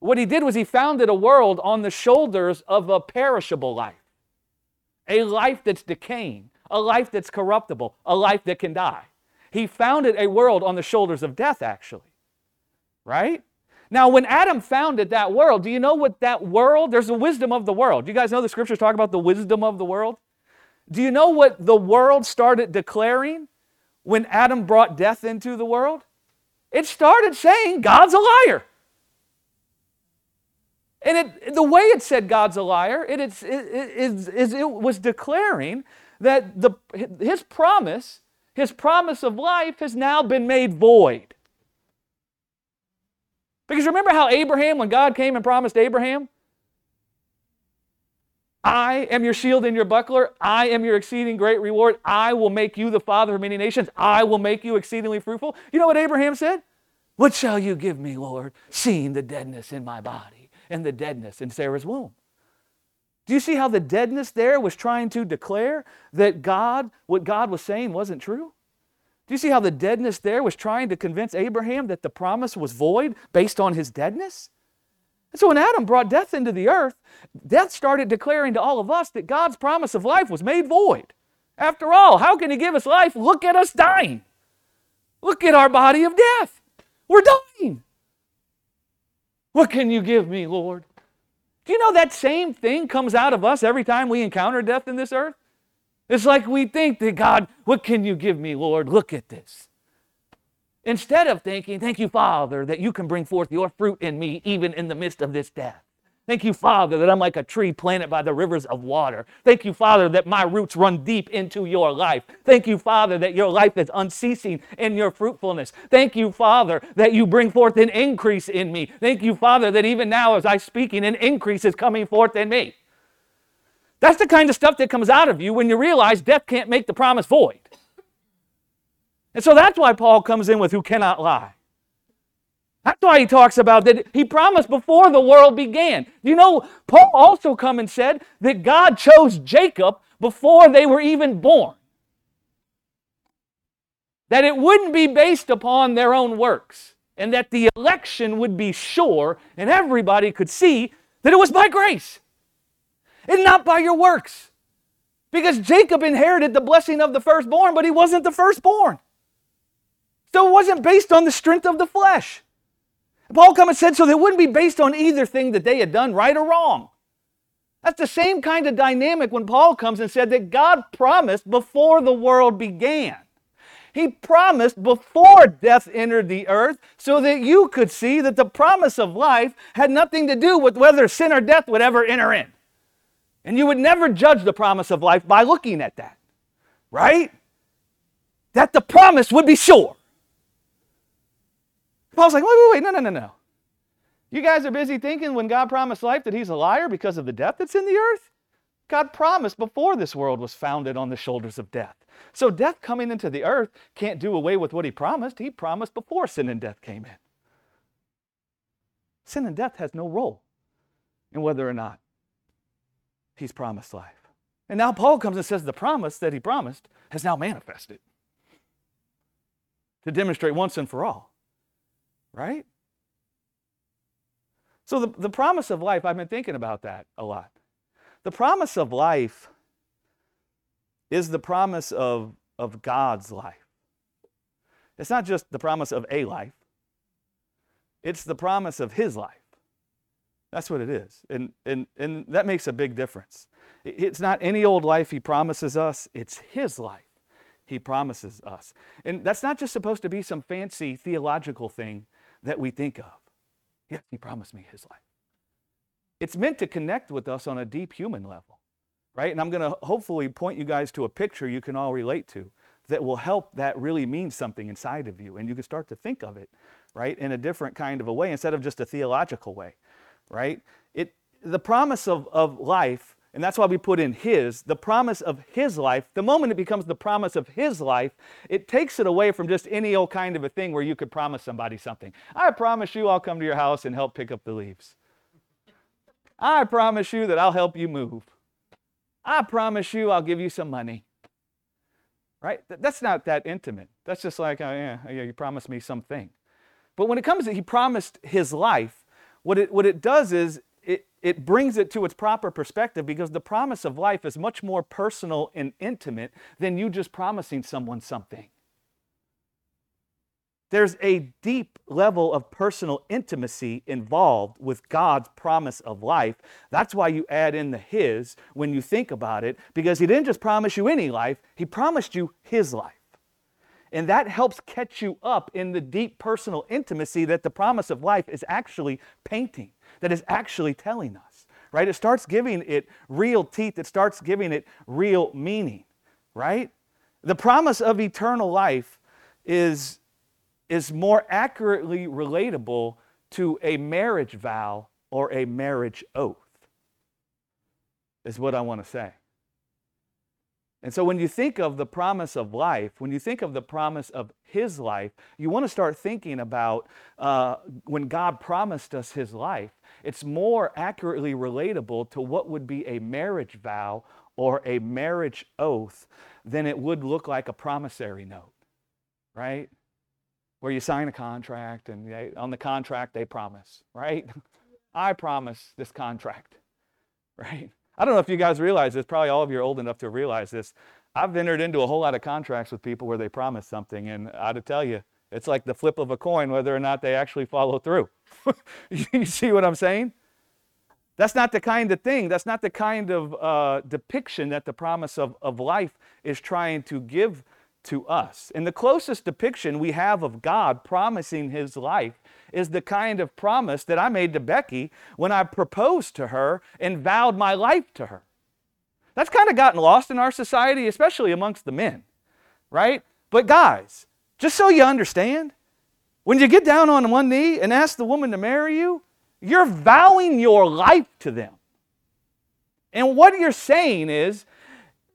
What he did was he founded a world on the shoulders of a perishable life, a life that's decaying, a life that's corruptible, a life that can die. He founded a world on the shoulders of death, actually. Right? Now, when Adam founded that world, do you know what that world, there's the wisdom of the world. Do you guys know the scriptures talk about the wisdom of the world? Do you know what the world started declaring when Adam brought death into the world? It started saying God's a liar. And it, the way it said God's a liar, it, it, it, it, was declaring that the, his promise, his promise of life, has now been made void. Because remember how Abraham, when God came and promised Abraham, I am your shield and your buckler. I am your exceeding great reward. I will make you the father of many nations. I will make you exceedingly fruitful. You know what Abraham said? What shall you give me, Lord, seeing the deadness in my body? and the deadness in Sarah's womb. Do you see how the deadness there was trying to declare that God, what God was saying wasn't true? Do you see how the deadness there was trying to convince Abraham that the promise was void based on his deadness? And so when Adam brought death into the earth, death started declaring to all of us that God's promise of life was made void. After all, how can he give us life? Look at us dying. Look at our body of death. We're dying. What can you give me, Lord? Do you know that same thing comes out of us every time we encounter death in this earth? It's like we think that God, what can you give me, Lord? Look at this. Instead of thinking, thank you, Father, that you can bring forth your fruit in me even in the midst of this death. Thank you, Father, that I'm like a tree planted by the rivers of water. Thank you, Father, that my roots run deep into your life. Thank you, Father, that your life is unceasing in your fruitfulness. Thank you, Father, that you bring forth an increase in me. Thank you, Father, that even now as I speaking, an increase is coming forth in me. That's the kind of stuff that comes out of you when you realize death can't make the promise void. And so that's why Paul comes in with who cannot lie. That's why he talks about that he promised before the world began. You know, Paul also come and said that God chose Jacob before they were even born. That it wouldn't be based upon their own works, and that the election would be sure, and everybody could see that it was by grace and not by your works. Because Jacob inherited the blessing of the firstborn, but he wasn't the firstborn. So it wasn't based on the strength of the flesh. Paul come and said so it wouldn't be based on either thing that they had done, right or wrong. That's the same kind of dynamic when Paul comes and said that God promised before the world began. He promised before death entered the earth so that you could see that the promise of life had nothing to do with whether sin or death would ever enter in. And you would never judge the promise of life by looking at that, right? That the promise would be sure. Paul's like, wait, wait, wait, no, no, no, no. You guys are busy thinking when God promised life that he's a liar because of the death that's in the earth? God promised before this world was founded on the shoulders of death. So death coming into the earth can't do away with what he promised. He promised before sin and death came in. Sin and death has no role in whether or not he's promised life. And now Paul comes and says the promise that he promised has now manifested to demonstrate once and for all right? So, the, the promise of life, I've been thinking about that a lot. The promise of life is the promise of, of God's life. It's not just the promise of a life, it's the promise of His life. That's what it is. And, and, and that makes a big difference. It's not any old life He promises us, it's His life He promises us. And that's not just supposed to be some fancy theological thing that we think of. Yes, he promised me his life. It's meant to connect with us on a deep human level, right? And I'm going to hopefully point you guys to a picture you can all relate to that will help that really mean something inside of you. And you can start to think of it, right, in a different kind of a way instead of just a theological way, right? It, the promise of, of life and that's why we put in His, the promise of His life. The moment it becomes the promise of His life, it takes it away from just any old kind of a thing where you could promise somebody something. I promise you I'll come to your house and help pick up the leaves. I promise you that I'll help you move. I promise you I'll give you some money. Right? That's not that intimate. That's just like, oh, yeah, oh, yeah, you promised me something. But when it comes to He promised His life, what it, what it does is it brings it to its proper perspective because the promise of life is much more personal and intimate than you just promising someone something. There's a deep level of personal intimacy involved with God's promise of life. That's why you add in the His when you think about it, because He didn't just promise you any life, He promised you His life. And that helps catch you up in the deep personal intimacy that the promise of life is actually painting that is actually telling us, right? It starts giving it real teeth, it starts giving it real meaning, right? The promise of eternal life is, is more accurately relatable to a marriage vow or a marriage oath, is what I want to say. And so when you think of the promise of life, when you think of the promise of His life, you want to start thinking about uh, when God promised us His life. It's more accurately relatable to what would be a marriage vow or a marriage oath than it would look like a promissory note, right? Where you sign a contract and they, on the contract they promise, right? I promise this contract, right? I don't know if you guys realize this, probably all of you are old enough to realize this. I've entered into a whole lot of contracts with people where they promise something, and I to tell you, it's like the flip of a coin whether or not they actually follow through. you see what I'm saying? That's not the kind of thing, that's not the kind of uh, depiction that the promise of, of life is trying to give to us. And the closest depiction we have of God promising his life is the kind of promise that I made to Becky when I proposed to her and vowed my life to her. That's kind of gotten lost in our society, especially amongst the men, right? But guys, just so you understand, when you get down on one knee and ask the woman to marry you, you're vowing your life to them. And what you're saying is,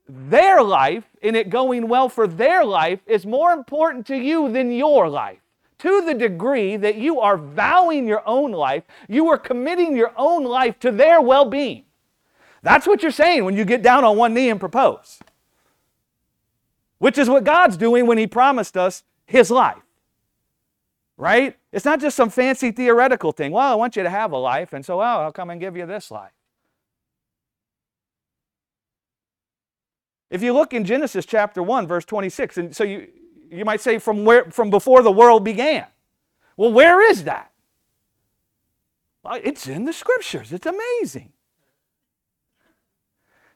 their life and it going well for their life is more important to you than your life. To the degree that you are vowing your own life, you are committing your own life to their well being. That's what you're saying when you get down on one knee and propose, which is what God's doing when He promised us His life. Right? It's not just some fancy theoretical thing. Well, I want you to have a life, and so, well, I'll come and give you this life. If you look in Genesis chapter 1, verse 26, and so you, you might say from where from before the world began. Well, where is that? Well, it's in the scriptures. It's amazing.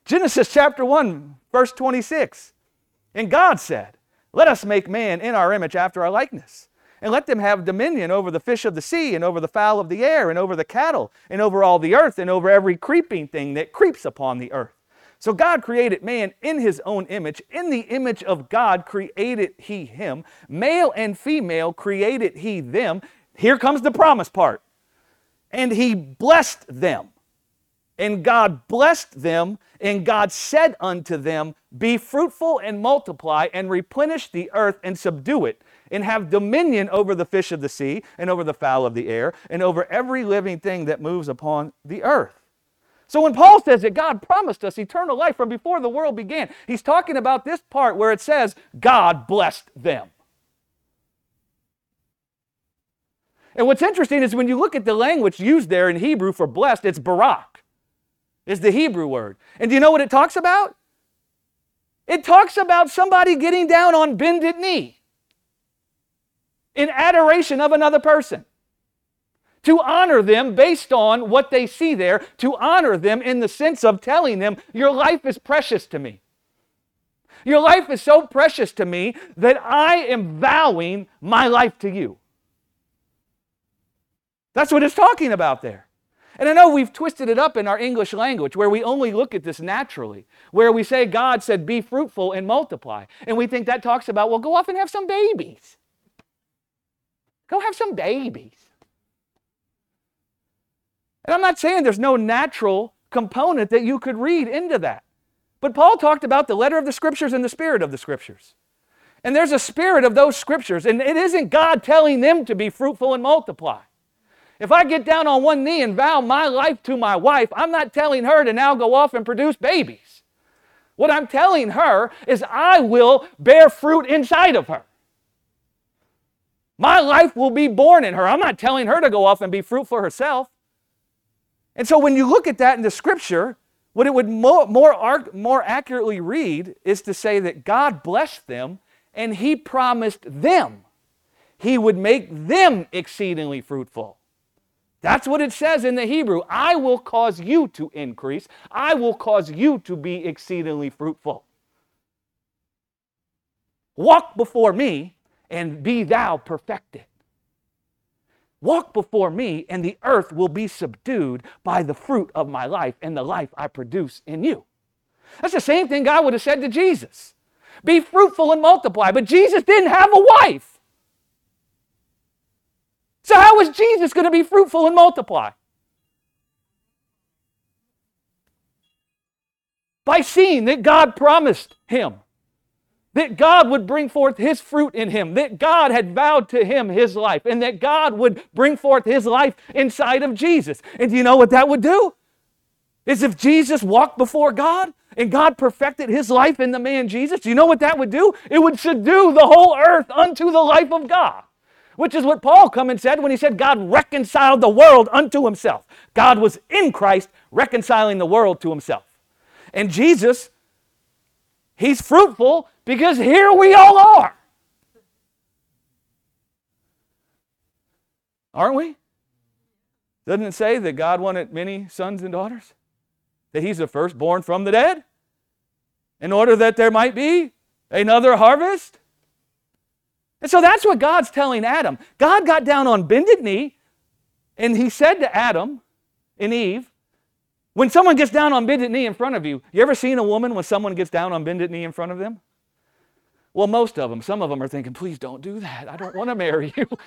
Genesis chapter 1, verse 26. And God said, Let us make man in our image after our likeness, and let them have dominion over the fish of the sea, and over the fowl of the air, and over the cattle, and over all the earth, and over every creeping thing that creeps upon the earth. So God created man in his own image. In the image of God created he him. Male and female created he them. Here comes the promise part. And he blessed them. And God blessed them, and God said unto them, Be fruitful and multiply, and replenish the earth and subdue it, and have dominion over the fish of the sea, and over the fowl of the air, and over every living thing that moves upon the earth. So when Paul says that God promised us eternal life from before the world began, he's talking about this part where it says God blessed them. And what's interesting is when you look at the language used there in Hebrew for blessed, it's barak, is the Hebrew word. And do you know what it talks about? It talks about somebody getting down on bended knee in adoration of another person to honor them based on what they see there, to honor them in the sense of telling them, Your life is precious to me. Your life is so precious to me that I am vowing my life to you. That's what it's talking about there. And I know we've twisted it up in our English language where we only look at this naturally, where we say God said, Be fruitful and multiply. And we think that talks about, well, go off and have some babies. Go have some babies. And I'm not saying there's no natural component that you could read into that. But Paul talked about the letter of the scriptures and the spirit of the scriptures. And there's a spirit of those scriptures, and it isn't God telling them to be fruitful and multiply. If I get down on one knee and vow my life to my wife, I'm not telling her to now go off and produce babies. What I'm telling her is I will bear fruit inside of her. My life will be born in her. I'm not telling her to go off and be fruitful herself. And so when you look at that in the scripture, what it would more, more, more accurately read is to say that God blessed them and He promised them He would make them exceedingly fruitful. That's what it says in the Hebrew. I will cause you to increase, I will cause you to be exceedingly fruitful. Walk before me and be thou perfected. Walk before me, and the earth will be subdued by the fruit of my life and the life I produce in you. That's the same thing God would have said to Jesus be fruitful and multiply. But Jesus didn't have a wife. So, how was Jesus going to be fruitful and multiply? By seeing that God promised him that God would bring forth his fruit in him, that God had vowed to him his life, and that God would bring forth his life inside of Jesus. And do you know what that would do? Is if Jesus walked before God and God perfected his life in the man Jesus, do you know what that would do? It would subdue the whole earth unto the life of God. Which is what Paul come and said when he said God reconciled the world unto himself. God was in Christ reconciling the world to himself. And Jesus, he's fruitful because here we all are. Aren't we? Doesn't it say that God wanted many sons and daughters? That he's the firstborn from the dead? In order that there might be another harvest? And so that's what God's telling Adam. God got down on bended knee and he said to Adam and Eve, when someone gets down on bended knee in front of you, you ever seen a woman when someone gets down on bended knee in front of them? Well, most of them, some of them are thinking, please don't do that. I don't want to marry you.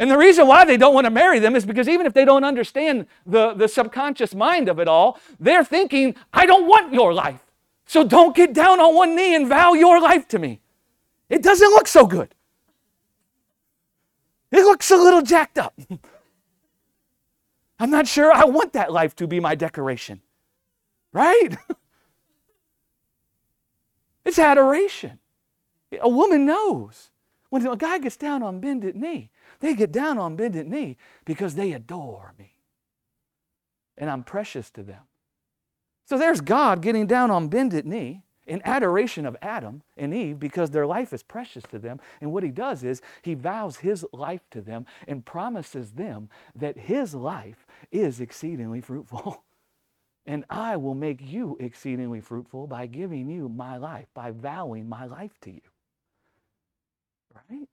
And the reason why they don't want to marry them is because even if they don't understand the, the subconscious mind of it all, they're thinking, I don't want your life. So don't get down on one knee and vow your life to me. It doesn't look so good. It looks a little jacked up. I'm not sure I want that life to be my decoration. Right? it's adoration. A woman knows. When a guy gets down on bended knee, they get down on bended knee because they adore me. And I'm precious to them. So there's God getting down on bended knee in adoration of Adam and Eve because their life is precious to them. And what he does is he vows his life to them and promises them that his life is exceedingly fruitful. And I will make you exceedingly fruitful by giving you my life, by vowing my life to you. Right?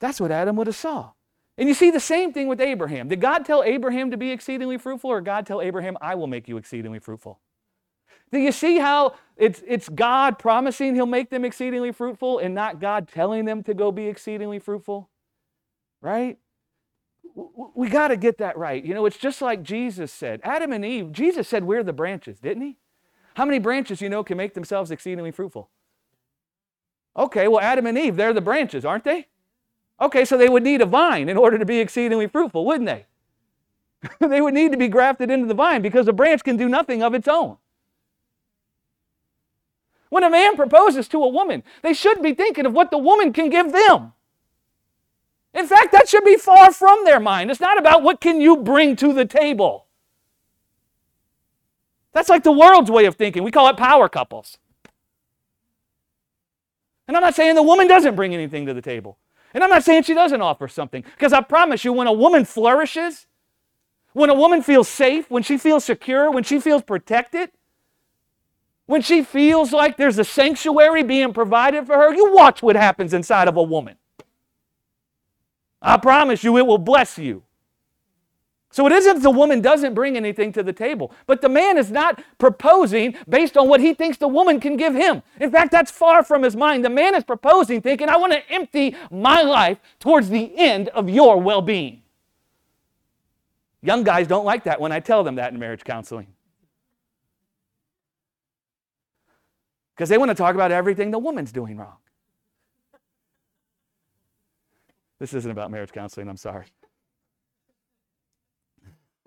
That's what Adam would have saw. And you see the same thing with Abraham. Did God tell Abraham to be exceedingly fruitful, or God tell Abraham, I will make you exceedingly fruitful? Do you see how it's, it's God promising he'll make them exceedingly fruitful and not God telling them to go be exceedingly fruitful? Right? We got to get that right. You know, it's just like Jesus said. Adam and Eve, Jesus said we're the branches, didn't he? How many branches you know can make themselves exceedingly fruitful? Okay, well, Adam and Eve, they're the branches, aren't they? Okay, so they would need a vine in order to be exceedingly fruitful, wouldn't they? they would need to be grafted into the vine because a branch can do nothing of its own. When a man proposes to a woman, they should be thinking of what the woman can give them. In fact, that should be far from their mind. It's not about what can you bring to the table. That's like the world's way of thinking. We call it power couples. And I'm not saying the woman doesn't bring anything to the table. And I'm not saying she doesn't offer something. Because I promise you, when a woman flourishes, when a woman feels safe, when she feels secure, when she feels protected, when she feels like there's a sanctuary being provided for her, you watch what happens inside of a woman. I promise you, it will bless you. So it isn't the woman doesn't bring anything to the table, but the man is not proposing based on what he thinks the woman can give him. In fact, that's far from his mind. The man is proposing thinking, I want to empty my life towards the end of your well being. Young guys don't like that when I tell them that in marriage counseling. Because they want to talk about everything the woman's doing wrong. This isn't about marriage counseling, I'm sorry.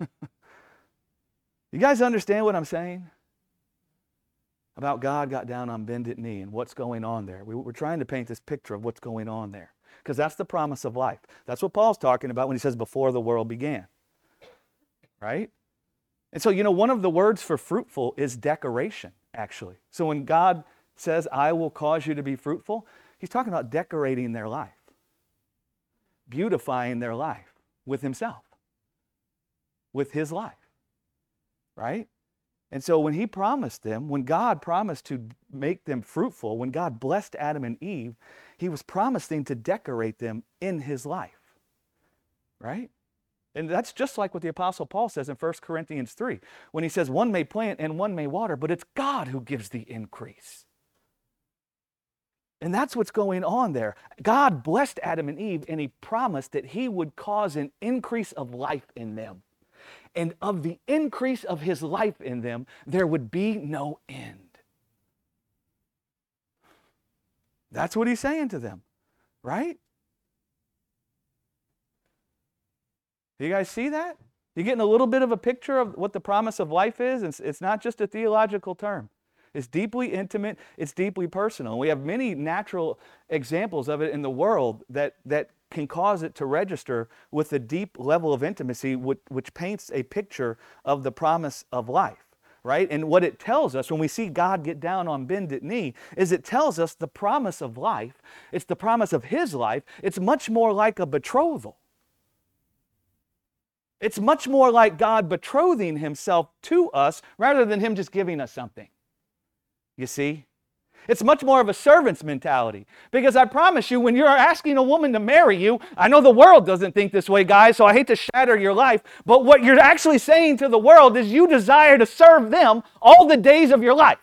you guys understand what I'm saying? About God got down on bended knee and what's going on there. We, we're trying to paint this picture of what's going on there because that's the promise of life. That's what Paul's talking about when he says, before the world began. Right? And so, you know, one of the words for fruitful is decoration, actually. So when God says, I will cause you to be fruitful, he's talking about decorating their life, beautifying their life with himself with his life, right? And so when he promised them, when God promised to make them fruitful, when God blessed Adam and Eve, he was promising to decorate them in his life, right? And that's just like what the Apostle Paul says in 1 Corinthians 3, when he says, One may plant and one may water, but it's God who gives the increase. And that's what's going on there. God blessed Adam and Eve, and he promised that he would cause an increase of life in them and of the increase of his life in them, there would be no end. That's what he's saying to them, right? You guys see that? You're getting a little bit of a picture of what the promise of life is? It's not just a theological term. It's deeply intimate, it's deeply personal. We have many natural examples of it in the world that, that can cause it to register with a deep level of intimacy, which, which paints a picture of the promise of life right? And what it tells us when we see God get down on bended knee is it tells us the promise of life. It's the promise of His life. It's much more like a betrothal. It's much more like God betrothing himself to us rather than him just giving us something. You see? It's much more of a servant's mentality. Because I promise you, when you're asking a woman to marry you, I know the world doesn't think this way, guys, so I hate to shatter your life, but what you're actually saying to the world is you desire to serve them all the days of your life.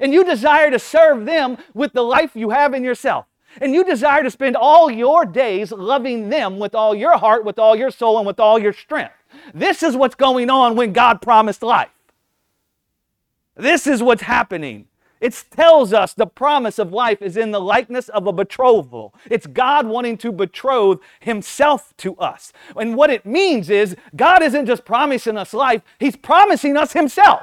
And you desire to serve them with the life you have in yourself. And you desire to spend all your days loving them with all your heart, with all your soul, and with all your strength. This is what's going on when God promised life. This is what's happening. It tells us the promise of life is in the likeness of a betrothal. It's God wanting to betroth Himself to us. And what it means is God isn't just promising us life, He's promising us Himself.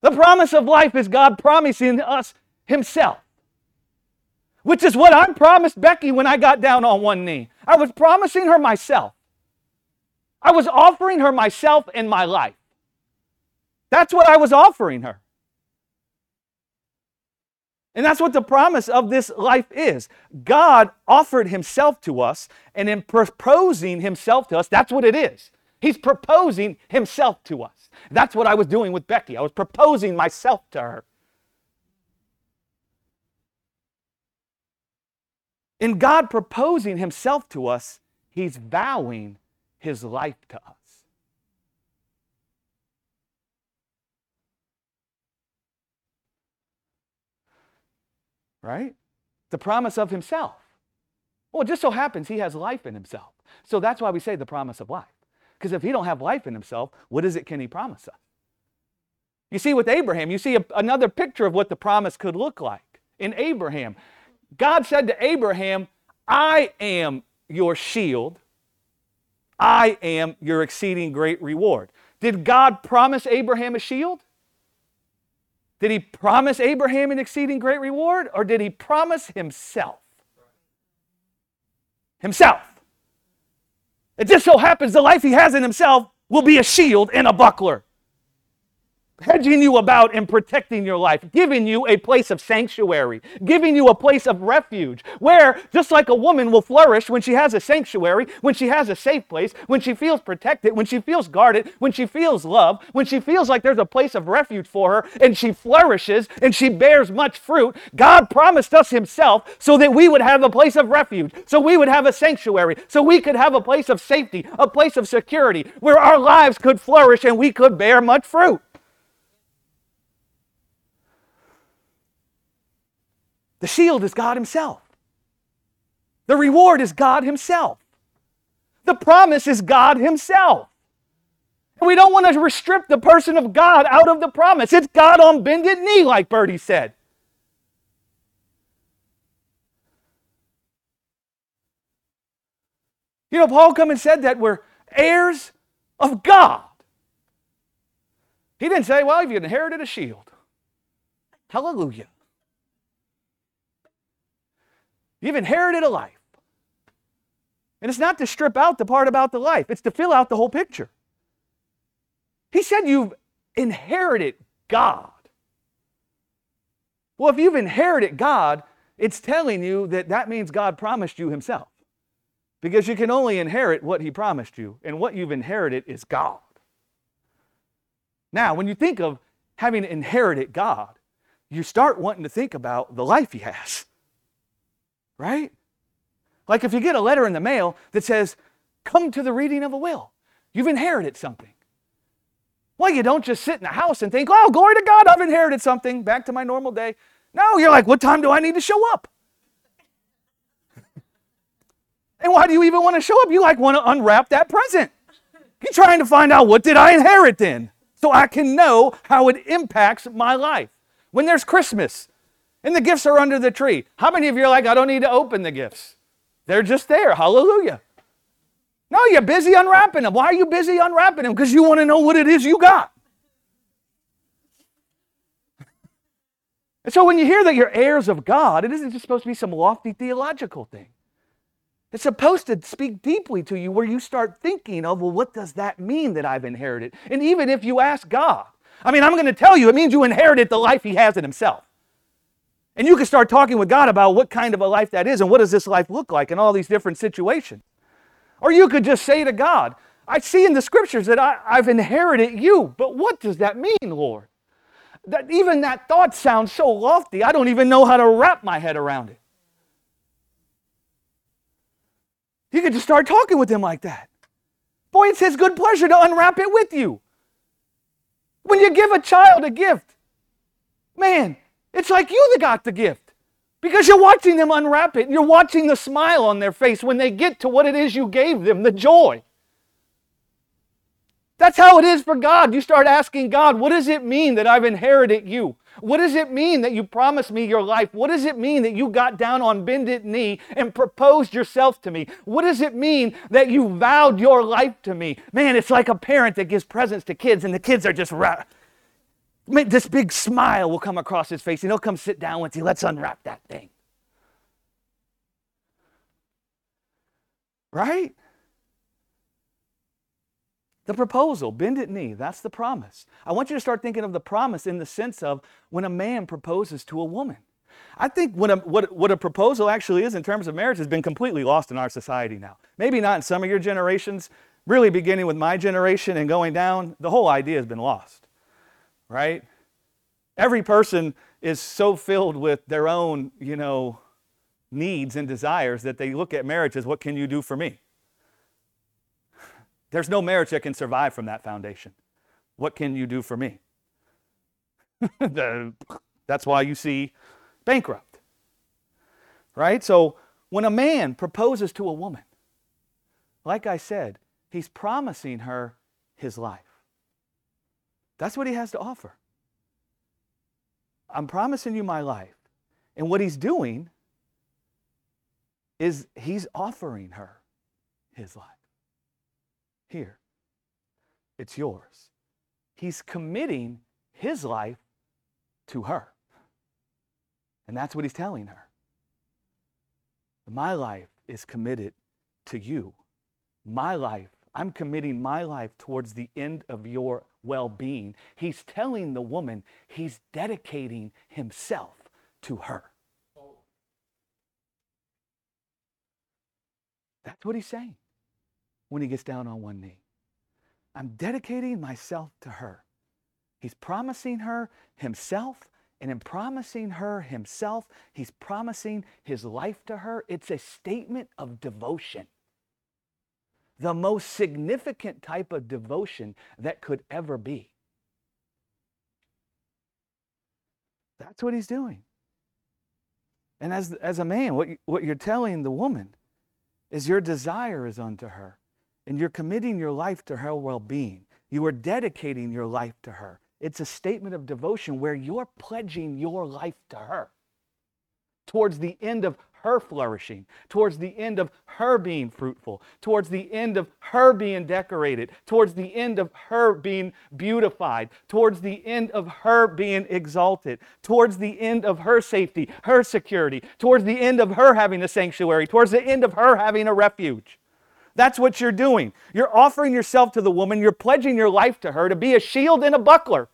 The promise of life is God promising us Himself, which is what I promised Becky when I got down on one knee. I was promising her myself. I was offering her myself and my life. That's what I was offering her. And that's what the promise of this life is. God offered himself to us, and in proposing himself to us, that's what it is. He's proposing himself to us. That's what I was doing with Becky. I was proposing myself to her. In God proposing himself to us, he's vowing his life to us. Right? The promise of himself. Well, it just so happens he has life in himself. So that's why we say the promise of life. Because if he don't have life in himself, what is it can he promise us? You see, with Abraham, you see a, another picture of what the promise could look like. In Abraham, God said to Abraham, I am your shield I am your exceeding great reward. Did God promise Abraham a shield? Did he promise Abraham an exceeding great reward? Or did he promise himself? Himself. It just so happens the life he has in himself will be a shield and a buckler hedging you about and protecting your life, giving you a place of sanctuary, giving you a place of refuge, where just like a woman will flourish when she has a sanctuary, when she has a safe place, when she feels protected, when she feels guarded, when she feels loved, when she feels like there's a place of refuge for her, and she flourishes and she bears much fruit. God promised us Himself so that we would have a place of refuge, so we would have a sanctuary, so we could have a place of safety, a place of security, where our lives could flourish and we could bear much fruit. The shield is God Himself. The reward is God Himself. The promise is God Himself. And we don't want to restrict the person of God out of the promise. It's God on bended knee, like Bertie said. You know, Paul come and said that we're heirs of God. He didn't say, well, you've inherited a shield. Hallelujah. You've inherited a life. And it's not to strip out the part about the life, it's to fill out the whole picture. He said you've inherited God. Well, if you've inherited God, it's telling you that that means God promised you Himself. Because you can only inherit what He promised you, and what you've inherited is God. Now, when you think of having inherited God, you start wanting to think about the life He has right? Like if you get a letter in the mail that says, come to the reading of a will, you've inherited something. Well, you don't just sit in the house and think, oh, glory to God, I've inherited something, back to my normal day. No, you're like, what time do I need to show up? and why do you even want to show up? You like want to unwrap that present. You're trying to find out what did I inherit then so I can know how it impacts my life. When there's Christmas, and the gifts are under the tree. How many of you are like, I don't need to open the gifts? They're just there. Hallelujah. No, you're busy unwrapping them. Why are you busy unwrapping them? Because you want to know what it is you got. And so when you hear that you're heirs of God, it isn't just supposed to be some lofty theological thing. It's supposed to speak deeply to you where you start thinking of, well, what does that mean that I've inherited? And even if you ask God, I mean, I'm going to tell you, it means you inherited the life He has in Himself. And you can start talking with God about what kind of a life that is and what does this life look like in all these different situations. Or you could just say to God, I see in the scriptures that I, I've inherited you, but what does that mean, Lord? That even that thought sounds so lofty, I don't even know how to wrap my head around it. You could just start talking with him like that. Boy, it's his good pleasure to unwrap it with you. When you give a child a gift, man, it's like you that got the gift because you're watching them unwrap it. You're watching the smile on their face when they get to what it is you gave them, the joy. That's how it is for God. You start asking God, what does it mean that I've inherited you? What does it mean that you promised me your life? What does it mean that you got down on bended knee and proposed yourself to me? What does it mean that you vowed your life to me? Man, it's like a parent that gives presents to kids and the kids are just ra- this big smile will come across his face and he'll come sit down with you. Let's unwrap that thing. Right? The proposal, bended knee, that's the promise. I want you to start thinking of the promise in the sense of when a man proposes to a woman. I think what a, what, what a proposal actually is in terms of marriage has been completely lost in our society now. Maybe not in some of your generations, really beginning with my generation and going down, the whole idea has been lost, right? Every person is so filled with their own, you know, needs and desires that they look at marriage as what can you do for me? There's no marriage that can survive from that foundation. What can you do for me? That's why you see bankrupt. Right? So when a man proposes to a woman, like I said, he's promising her his life. That's what he has to offer. I'm promising you my life. And what he's doing is he's offering her his life. Here, it's yours. He's committing his life to her. And that's what he's telling her. My life is committed to you. My life, I'm committing my life towards the end of your well being. He's telling the woman he's dedicating himself to her. That's what he's saying when he gets down on one knee. I'm dedicating myself to her. He's promising her himself, and in promising her himself, he's promising his life to her. It's a statement of devotion. The most significant type of devotion that could ever be. That's what he's doing. And as, as a man, what, what you're telling the woman is your desire is unto her and you're committing your life to her well being. You are dedicating your life to her. It's a statement of devotion where you're pledging your life to her towards the end of her flourishing, towards the end of her being fruitful, towards the end of her being decorated, towards the end of her being beautified, towards the end of her being exalted, towards the end of her safety, her security, towards the end of her having a sanctuary, towards the end of her having a refuge. That's what you're doing. You're offering yourself to the woman, you're pledging your life to her to be a shield and a buckler.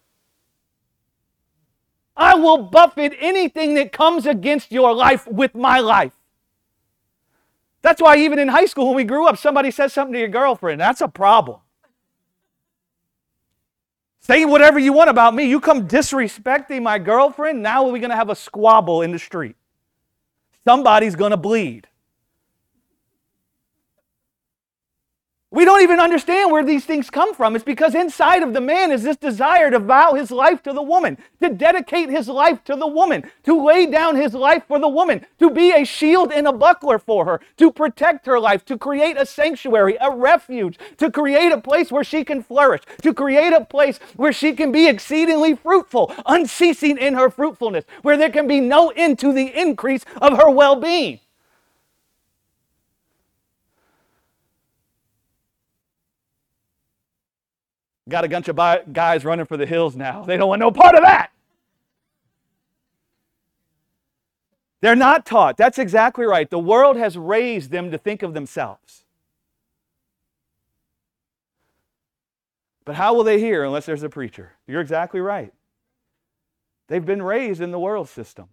I will buffet anything that comes against your life with my life. That's why, even in high school, when we grew up, somebody says something to your girlfriend. That's a problem. Say whatever you want about me. You come disrespecting my girlfriend, now we're going to have a squabble in the street. Somebody's going to bleed. We don't even understand where these things come from. It's because inside of the man is this desire to vow his life to the woman, to dedicate his life to the woman, to lay down his life for the woman, to be a shield and a buckler for her, to protect her life, to create a sanctuary, a refuge, to create a place where she can flourish, to create a place where she can be exceedingly fruitful, unceasing in her fruitfulness, where there can be no end to the increase of her well being. Got a bunch of guys running for the hills now. They don't want no part of that. They're not taught. That's exactly right. The world has raised them to think of themselves. But how will they hear unless there's a preacher? You're exactly right. They've been raised in the world system.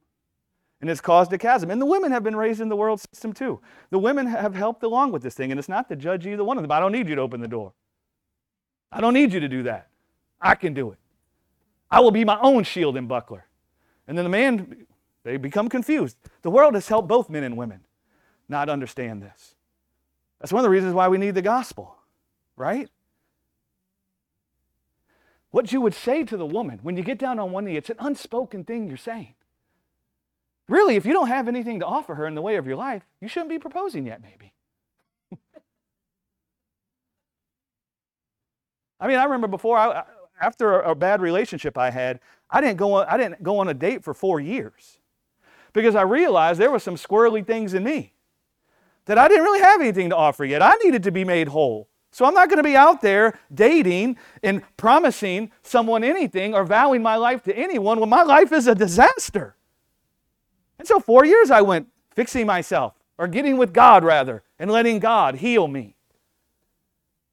And it's caused a chasm. And the women have been raised in the world system too. The women have helped along with this thing. And it's not to judge either one of them. I don't need you to open the door. I don't need you to do that. I can do it. I will be my own shield and buckler. And then the man, they become confused. The world has helped both men and women not understand this. That's one of the reasons why we need the gospel, right? What you would say to the woman when you get down on one knee, it's an unspoken thing you're saying. Really, if you don't have anything to offer her in the way of your life, you shouldn't be proposing yet, maybe. I mean, I remember before, I, after a, bad relationship I had, I didn't, go on, I didn't go on a date for four years because I realized there were some squirrely things in me that I didn't really have anything to offer yet. I needed to be made whole. So I'm not going to be out there dating and promising someone anything or vowing my life to anyone when my life is a disaster. And so, four years I went fixing myself, or getting with God rather, and letting God heal me.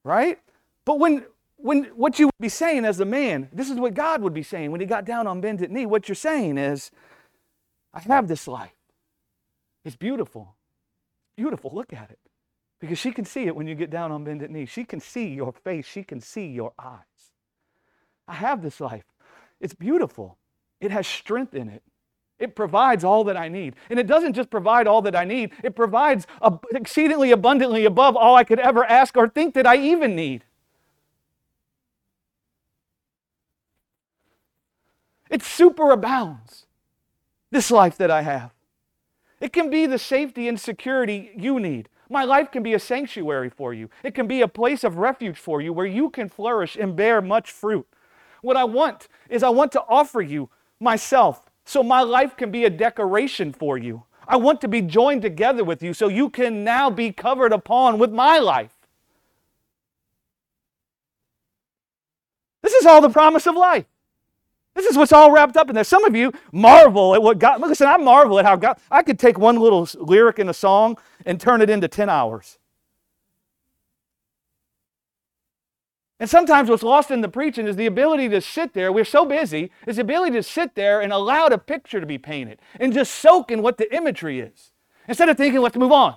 Right? But when, when what you would be saying as a man, this is what God would be saying when he got down on bended knee. What you're saying is, I have this life. It's beautiful. Beautiful. Look at it. Because she can see it when you get down on bended knee. She can see your face. She can see your eyes. I have this life. It's beautiful. It has strength in it. It provides all that I need. And it doesn't just provide all that I need, it provides exceedingly abundantly above all I could ever ask or think that I even need. It superabounds this life that I have. It can be the safety and security you need. My life can be a sanctuary for you. It can be a place of refuge for you where you can flourish and bear much fruit. What I want is I want to offer you myself so my life can be a decoration for you. I want to be joined together with you so you can now be covered upon with my life. This is all the promise of life. This is what's all wrapped up in there. Some of you marvel at what God, listen, I marvel at how God, I could take one little lyric in a song and turn it into 10 hours. And sometimes what's lost in the preaching is the ability to sit there. We're so busy, is the ability to sit there and allow the picture to be painted and just soak in what the imagery is instead of thinking, let's move on.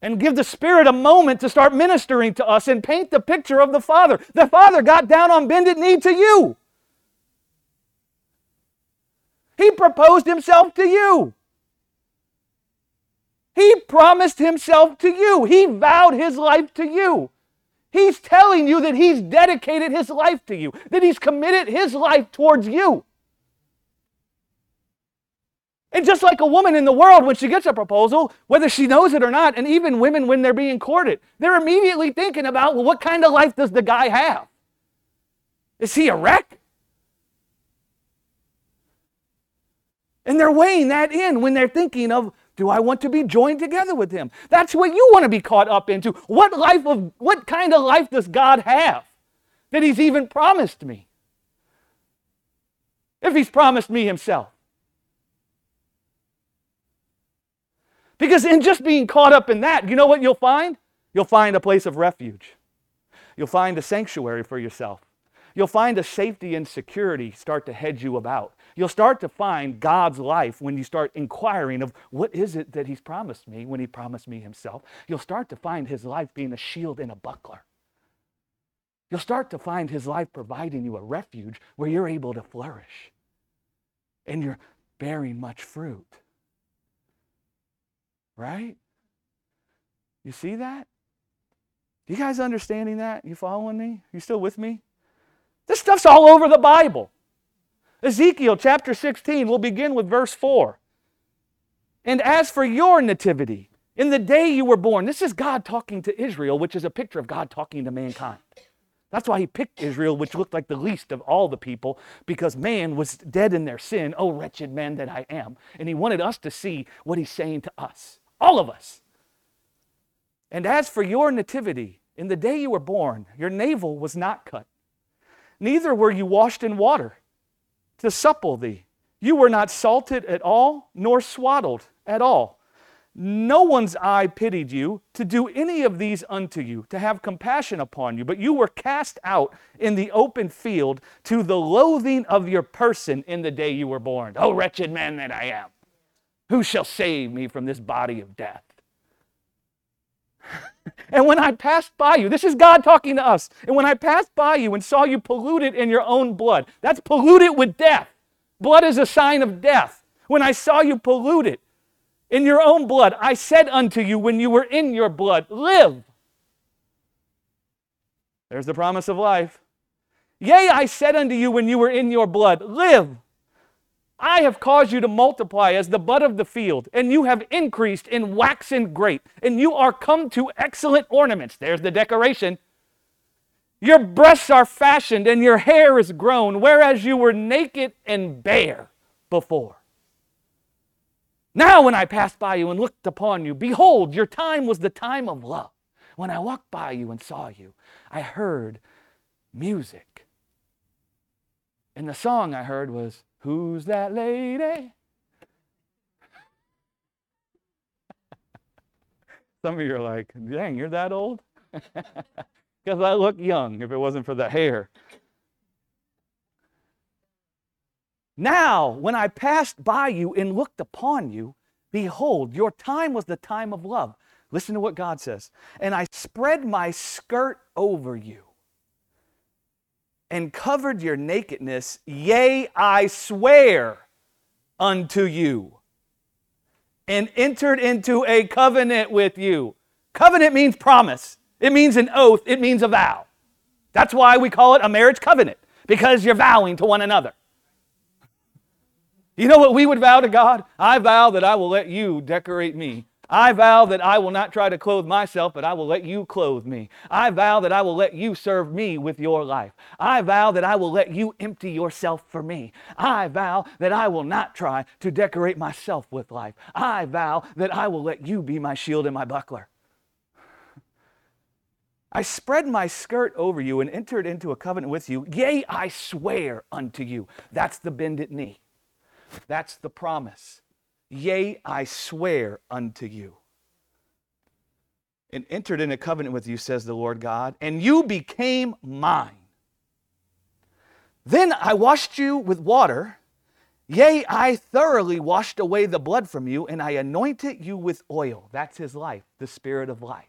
And give the Spirit a moment to start ministering to us and paint the picture of the Father. The Father got down on bended knee to you. He proposed himself to you. He promised himself to you. He vowed his life to you. He's telling you that he's dedicated his life to you, that he's committed his life towards you. And just like a woman in the world, when she gets a proposal, whether she knows it or not, and even women when they're being courted, they're immediately thinking about, well, what kind of life does the guy have? Is he a wreck? And they're weighing that in when they're thinking of, do I want to be joined together with him? That's what you want to be caught up into. What life of what kind of life does God have that he's even promised me? If he's promised me himself. Because in just being caught up in that, you know what you'll find? You'll find a place of refuge. You'll find a sanctuary for yourself. You'll find a safety and security start to head you about. You'll start to find God's life when you start inquiring of what is it that he's promised me when he promised me himself. You'll start to find his life being a shield and a buckler. You'll start to find his life providing you a refuge where you're able to flourish and you're bearing much fruit. Right? You see that? You guys understanding that? You following me? You still with me? This stuff's all over the Bible. Ezekiel chapter 16, we'll begin with verse 4. And as for your nativity, in the day you were born, this is God talking to Israel, which is a picture of God talking to mankind. That's why he picked Israel, which looked like the least of all the people, because man was dead in their sin. Oh, wretched man that I am. And he wanted us to see what he's saying to us, all of us. And as for your nativity, in the day you were born, your navel was not cut, neither were you washed in water to supple thee. You were not salted at all, nor swaddled at all. No one's eye pitied you to do any of these unto you, to have compassion upon you, but you were cast out in the open field to the loathing of your person in the day you were born. Oh, wretched man that I am, who shall save me from this body of death? and when I passed by you, this is God talking to us, and when I passed by you and saw you polluted in your own blood, that's polluted with death. Blood is a sign of death. When I saw you polluted, in your own blood. I said unto you when you were in your blood, Live. There's the promise of life. Yea, I said unto you when you were in your blood, Live. I have caused you to multiply as the bud of the field, and you have increased in waxen great, and you are come to excellent ornaments. There's the decoration. Your breasts are fashioned, and your hair is grown, whereas you were naked and bare before. Now, when I passed by you and looked upon you, behold, your time was the time of love. When I walked by you and saw you, I heard music. And the song I heard was, Who's that lady? Some of you are like, dang, you're that old? Because I look young if it wasn't for the hair. Now, when I passed by you and looked upon you, behold, your time was the time of love. Listen to what God says. And I spread my skirt over you and covered your nakedness. Yea, I swear unto you, and entered into a covenant with you. Covenant means promise, it means an oath, it means a vow. That's why we call it a marriage covenant, because you're vowing to one another. You know what we would vow to God? I vow that I will let you decorate me. I vow that I will not try to clothe myself, but I will let you clothe me. I vow that I will let you serve me with your life. I vow that I will let you empty yourself for me. I vow that I will not try to decorate myself with life. I vow that I will let you be my shield and my buckler. I spread my skirt over you and entered into a covenant with you. Yea, I swear unto you. That's the bended knee. That's the promise. Yea, I swear unto you. And entered in a covenant with you, says the Lord God, and you became mine. Then I washed you with water. Yea, I thoroughly washed away the blood from you, and I anointed you with oil. That's his life, the spirit of life.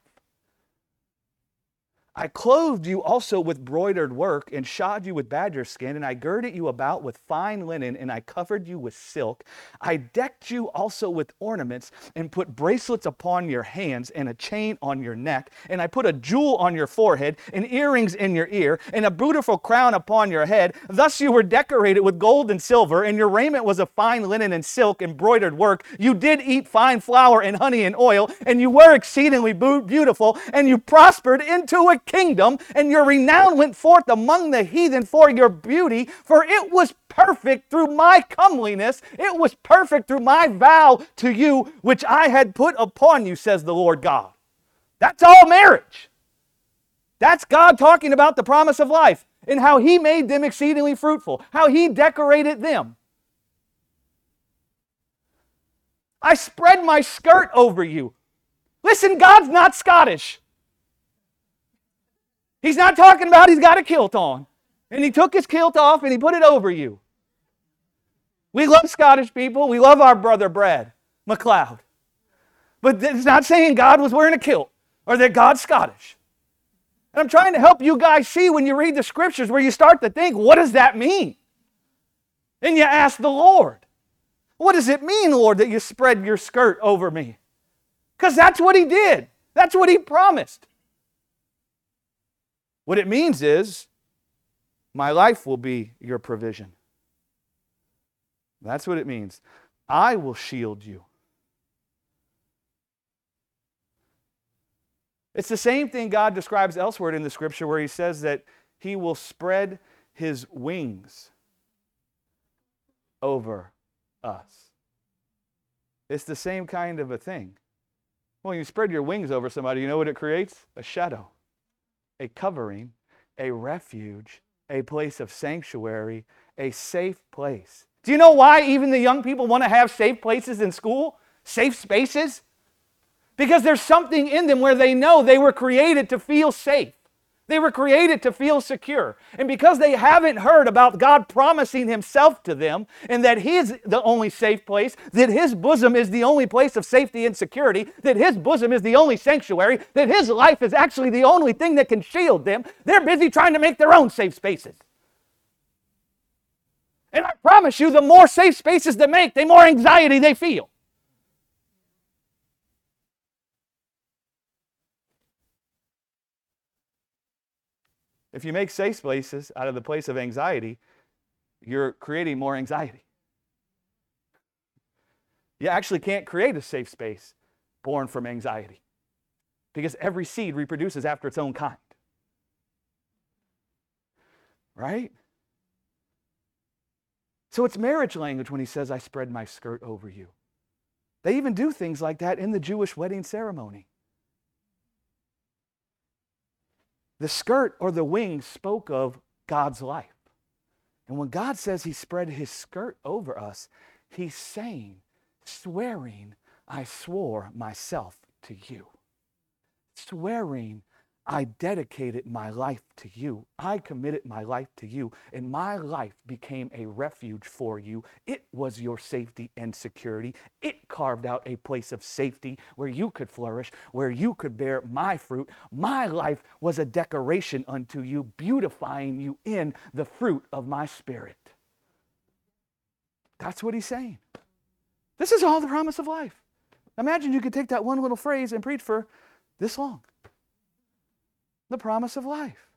I clothed you also with broidered work and shod you with badger skin, and I girded you about with fine linen, and I covered you with silk. I decked you also with ornaments, and put bracelets upon your hands, and a chain on your neck, and I put a jewel on your forehead, and earrings in your ear, and a beautiful crown upon your head. Thus you were decorated with gold and silver, and your raiment was of fine linen and silk, embroidered work. You did eat fine flour and honey and oil, and you were exceedingly beautiful, and you prospered into a kingdom, and your renown went forth among the heathen for your beauty, for it was perfect through my comeliness. It was perfect through my vow to you, which I had put upon you, says the Lord God. That's all marriage. That's God talking about the promise of life and how He made them exceedingly fruitful, how He decorated them. I spread my skirt over you. Listen, God's not Scottish. He's not talking about he's got a kilt on. And he took his kilt off and he put it over you. We love Scottish people. We love our brother Brad McLeod. But it's not saying God was wearing a kilt or that God's Scottish. And I'm trying to help you guys see when you read the scriptures where you start to think, what does that mean? And you ask the Lord, what does it mean, Lord, that you spread your skirt over me? Because that's what he did. That's what he promised. What it means is, my life will be your provision. That's what it means. I will shield you. It's the same thing God describes elsewhere in the scripture where he says that he will spread his wings over us. It's the same kind of a thing. Well, you spread your wings over somebody, you know what it creates? A shadow, a covering, a refuge, a place of sanctuary, a safe place. Do you know why even the young people want to have safe places in school? Safe spaces? Because there's something in them where they know they were created to feel safe. They were created to feel secure. And because they haven't heard about God promising Himself to them and that He's the only safe place, that His bosom is the only place of safety and security, that His bosom is the only sanctuary, that His life is actually the only thing that can shield them, they're busy trying to make their own safe spaces. And I promise you, the more safe spaces they make, the more anxiety they feel. If you make safe spaces out of the place of anxiety, you're creating more anxiety. You actually can't create a safe space born from anxiety because every seed reproduces after its own kind. Right? So it's marriage language when he says, I spread my skirt over you. They even do things like that in the Jewish wedding ceremony. The skirt or the wings spoke of God's life. And when God says he spread his skirt over us, he's saying, swearing, I swore myself to you. Swearing, I dedicated my life to you. I committed my life to you, and my life became a refuge for you. It was your safety and security. It carved out a place of safety where you could flourish, where you could bear my fruit. My life was a decoration unto you, beautifying you in the fruit of my spirit. That's what he's saying. This is all the promise of life. Imagine you could take that one little phrase and preach for this long the promise of life.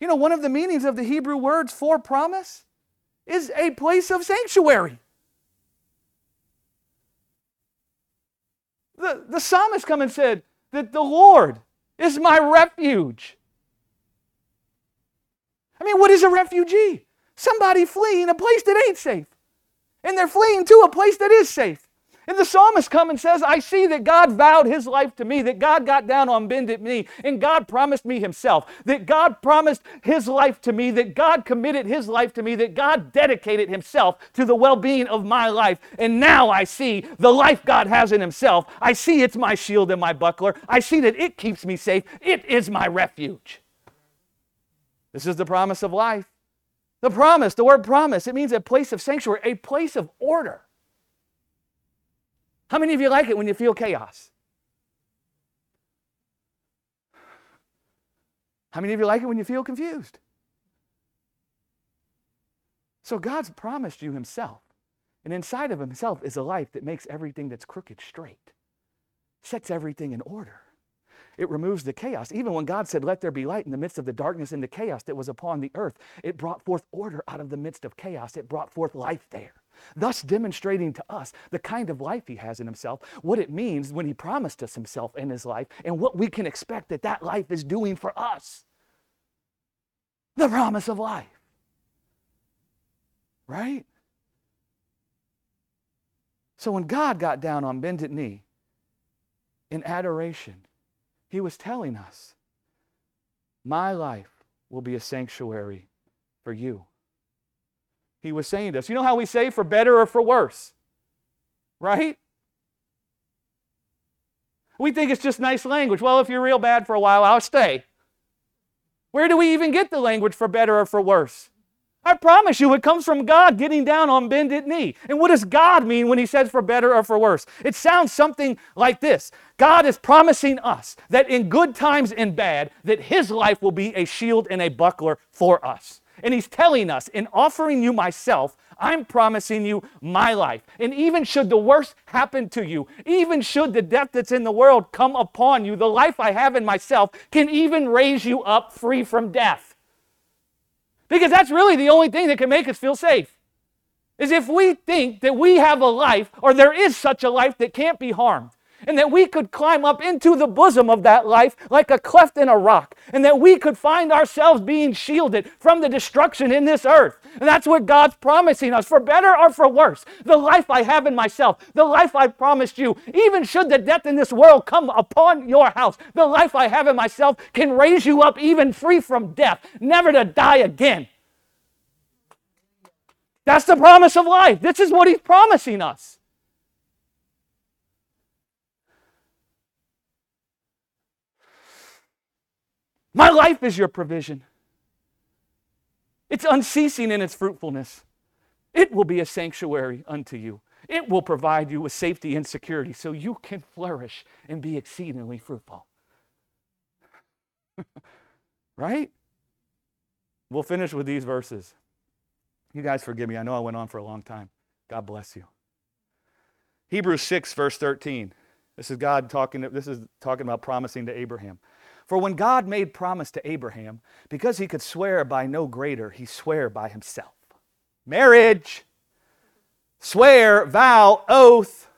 You know, one of the meanings of the Hebrew words for promise is a place of sanctuary. The, the psalmist come and said that the Lord is my refuge. I mean, what is a refugee? Somebody fleeing a place that ain't safe. And they're fleeing to a place that is safe. And the psalmist comes and says, I see that God vowed his life to me, that God got down on bended knee, and God promised me himself, that God promised his life to me, that God committed his life to me, that God dedicated himself to the well being of my life. And now I see the life God has in himself. I see it's my shield and my buckler. I see that it keeps me safe. It is my refuge. This is the promise of life. The promise, the word promise, it means a place of sanctuary, a place of order. How many of you like it when you feel chaos? How many of you like it when you feel confused? So God's promised you Himself. And inside of Himself is a life that makes everything that's crooked straight, sets everything in order. It removes the chaos. Even when God said, Let there be light in the midst of the darkness and the chaos that was upon the earth, it brought forth order out of the midst of chaos. It brought forth life there thus demonstrating to us the kind of life he has in himself, what it means when he promised us himself in his life, and what we can expect that that life is doing for us. The promise of life. Right? So when God got down on bended knee in adoration, he was telling us, My life will be a sanctuary for you he was saying to us. You know how we say for better or for worse? Right? We think it's just nice language. Well, if you're real bad for a while, I'll stay. Where do we even get the language for better or for worse? I promise you, it comes from God getting down on bended knee. And what does God mean when He says for better or for worse? It sounds something like this God is promising us that in good times and bad, that His life will be a shield and a buckler for us. And he's telling us, in offering you myself, I'm promising you my life. And even should the worst happen to you, even should the death that's in the world come upon you, the life I have in myself can even raise you up free from death. Because that's really the only thing that can make us feel safe. Is if we think that we have a life, or there is such a life that can't be harmed and that we could climb up into the bosom of that life like a cleft in a rock, and that we could find ourselves being shielded from the destruction in this earth. And that's what God's promising us, for better or for worse. The life I have in myself, the life I promised you, even should the death in this world come upon your house, the life I have in myself can raise you up even free from death, never to die again. That's the promise of life. This is what He's promising us. My life is your provision. It's unceasing in its fruitfulness. It will be a sanctuary unto you. It will provide you with safety and security so you can flourish and be exceedingly fruitful. right? We'll finish with these verses. You guys forgive me. I know I went on for a long time. God bless you. Hebrews 6, verse 13. This is God talking, this is talking about promising to Abraham. For when God made promise to Abraham, because he could swear by no greater, he sware by himself. Marriage, swear, vow, oath,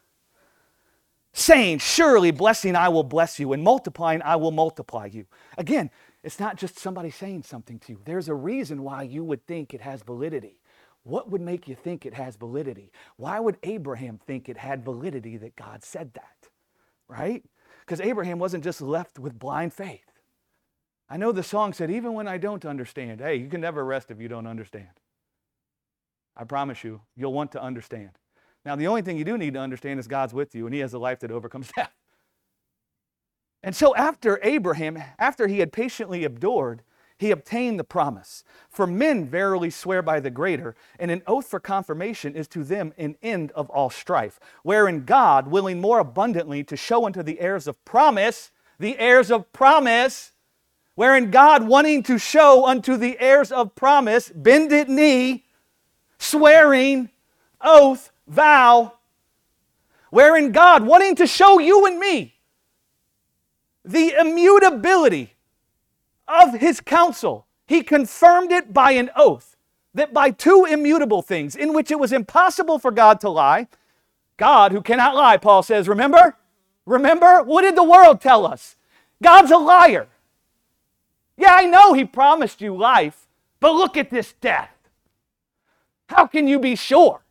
saying, Surely blessing I will bless you, and multiplying I will multiply you. Again, it's not just somebody saying something to you. There's a reason why you would think it has validity. What would make you think it has validity? Why would Abraham think it had validity that God said that? Right? Because Abraham wasn't just left with blind faith. I know the song said, even when I don't understand, hey, you can never rest if you don't understand. I promise you, you'll want to understand. Now, the only thing you do need to understand is God's with you and He has a life that overcomes death. And so, after Abraham, after he had patiently endured, he obtained the promise. For men verily swear by the greater, and an oath for confirmation is to them an end of all strife, wherein God, willing more abundantly to show unto the heirs of promise, the heirs of promise, wherein God, wanting to show unto the heirs of promise, bended knee, swearing, oath, vow, wherein God, wanting to show you and me the immutability of his counsel, he confirmed it by an oath that by two immutable things in which it was impossible for God to lie, God who cannot lie, Paul says, remember? Remember? What did the world tell us? God's a liar. Yeah, I know he promised you life, but look at this death. How can you be sure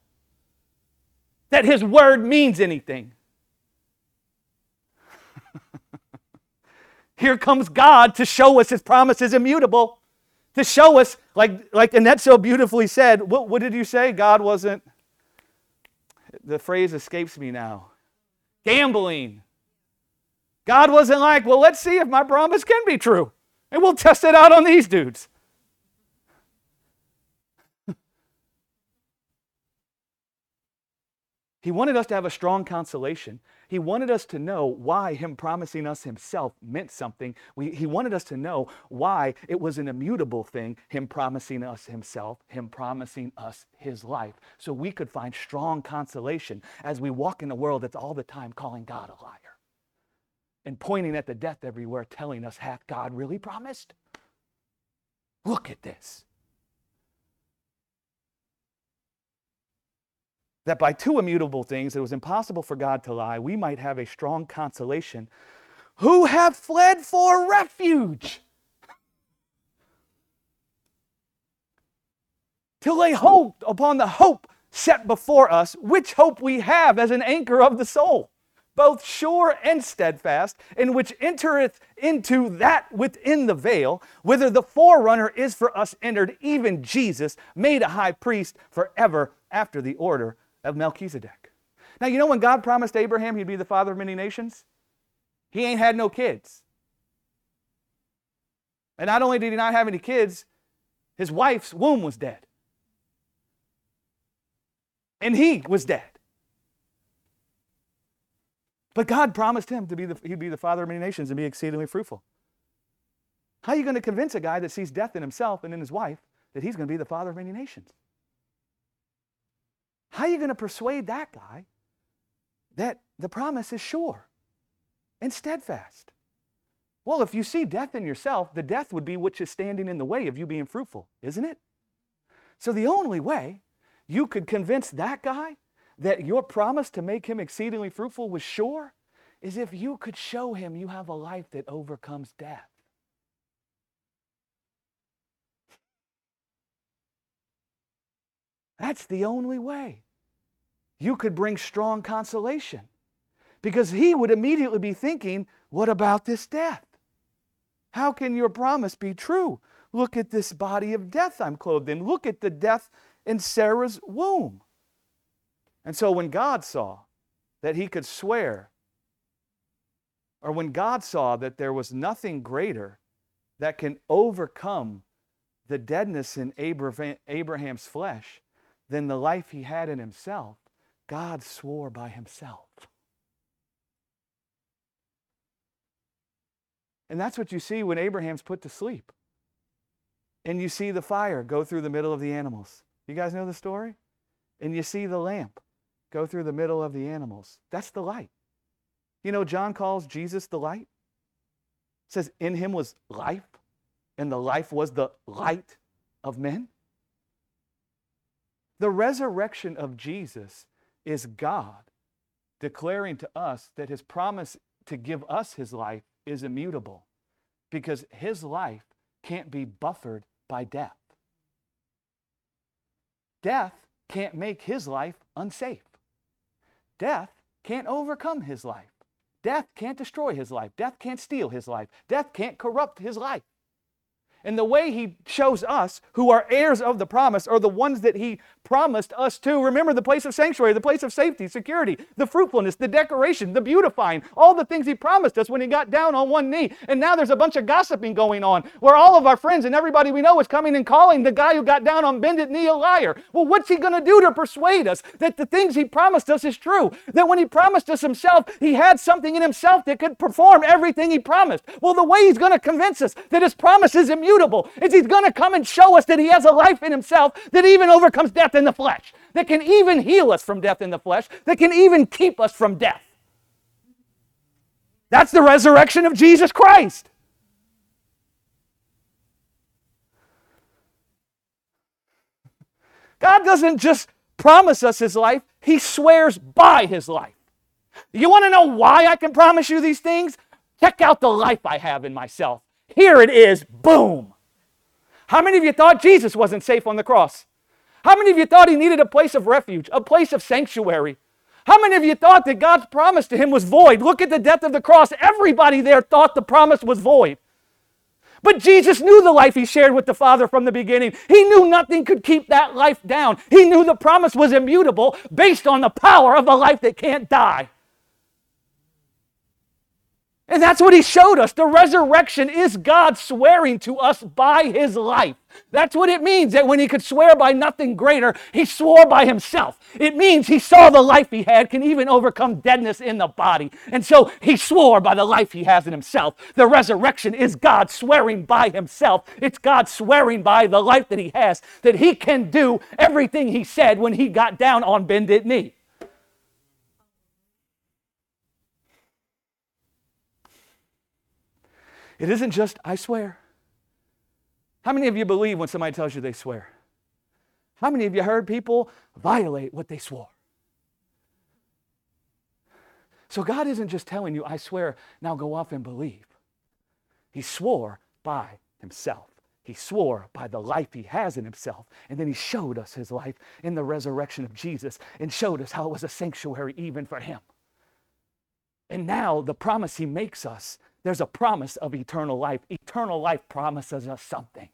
that his word means anything? Here comes God to show us his promise is immutable, to show us, like, like Annette so beautifully said, what, what did you say? God wasn't, the phrase escapes me now. Gambling. God wasn't like, well, let's see if my promise can be true. And we'll test it out on these dudes. he wanted us to have a strong consolation he wanted us to know why Him promising us Himself meant something. We, he wanted us to know why it was an immutable thing, Him promising us Himself, Him promising us His life, so we could find strong consolation as we walk in a world that's all the time calling God a liar and pointing at the death everywhere, telling us, Hath God really promised? Look at this. That by two immutable things it was impossible for God to lie, we might have a strong consolation who have fled for refuge. to lay hold upon the hope set before us, which hope we have as an anchor of the soul, both sure and steadfast, in which entereth into that within the veil, whither the forerunner is for us entered, even Jesus, made a high priest forever after the order of Melchizedek. Now, you know when God promised Abraham he'd be the father of many nations? He ain't had no kids. And not only did he not have any kids, his wife's womb was dead. And he was dead. But God promised him to be the, he'd be the father of many nations and be exceedingly fruitful. How are you going to convince a guy that sees death in himself and in his wife that he's going to be the father of many nations? How are you going to persuade that guy that the promise is sure and steadfast? Well, if you see death in yourself, the death would be which is standing in the way of you being fruitful, isn't it? So the only way you could convince that guy that your promise to make him exceedingly fruitful was sure is if you could show him you have a life that overcomes death. That's the only way you could bring strong consolation. Because he would immediately be thinking, What about this death? How can your promise be true? Look at this body of death I'm clothed in. Look at the death in Sarah's womb. And so when God saw that he could swear, or when God saw that there was nothing greater that can overcome the deadness in Abraham's flesh than the life he had in himself, God swore by himself. And that's what you see when Abraham's put to sleep. And you see the fire go through the middle of the animals. You guys know the story? And you see the lamp go through the middle of the animals. That's the light. You know, John calls Jesus the light. It says, In him was life, and the life was the light of men. The resurrection of Jesus is God declaring to us that his promise to give us his life is immutable because his life can't be buffered by death. Death can't make his life unsafe. Death can't overcome his life. Death can't destroy his life. Death can't steal his life. Death can't corrupt his life. And the way he shows us who are heirs of the promise are the ones that he promised us to. Remember the place of sanctuary, the place of safety, security, the fruitfulness, the decoration, the beautifying, all the things he promised us when he got down on one knee. And now there's a bunch of gossiping going on where all of our friends and everybody we know is coming and calling the guy who got down on bended knee a liar. Well, what's he going to do to persuade us that the things he promised us is true? That when he promised us himself, he had something in himself that could perform everything he promised. Well, the way he's going to convince us that his promise is immutable is he's going to come and show us that he has a life in himself that even overcomes death in the flesh, that can even heal us from death in the flesh, that can even keep us from death. That's the resurrection of Jesus Christ. God doesn't just promise us his life, he swears by his life. You want to know why I can promise you these things? Check out the life I have in myself. Here it is, boom. How many of you thought Jesus wasn't safe on the cross? How many of you thought he needed a place of refuge, a place of sanctuary? How many of you thought that God's promise to him was void? Look at the death of the cross. Everybody there thought the promise was void. But Jesus knew the life he shared with the Father from the beginning. He knew nothing could keep that life down. He knew the promise was immutable based on the power of the life that can't die. And that's what he showed us. The resurrection is God swearing to us by his life. That's what it means that when he could swear by nothing greater, he swore by himself. It means he saw the life he had can even overcome deadness in the body. And so he swore by the life he has in himself. The resurrection is God swearing by himself. It's God swearing by the life that he has that he can do everything he said when he got down on bended knee. It isn't just, I swear. How many of you believe when somebody tells you they swear? How many of you heard people violate what they swore? So God isn't just telling you, I swear, now go off and believe. He swore by himself. He swore by the life he has in himself. And then he showed us his life in the resurrection of Jesus and showed us how it was a sanctuary even for him. And now the promise he makes us there's a promise of eternal life. Eternal life promises us something.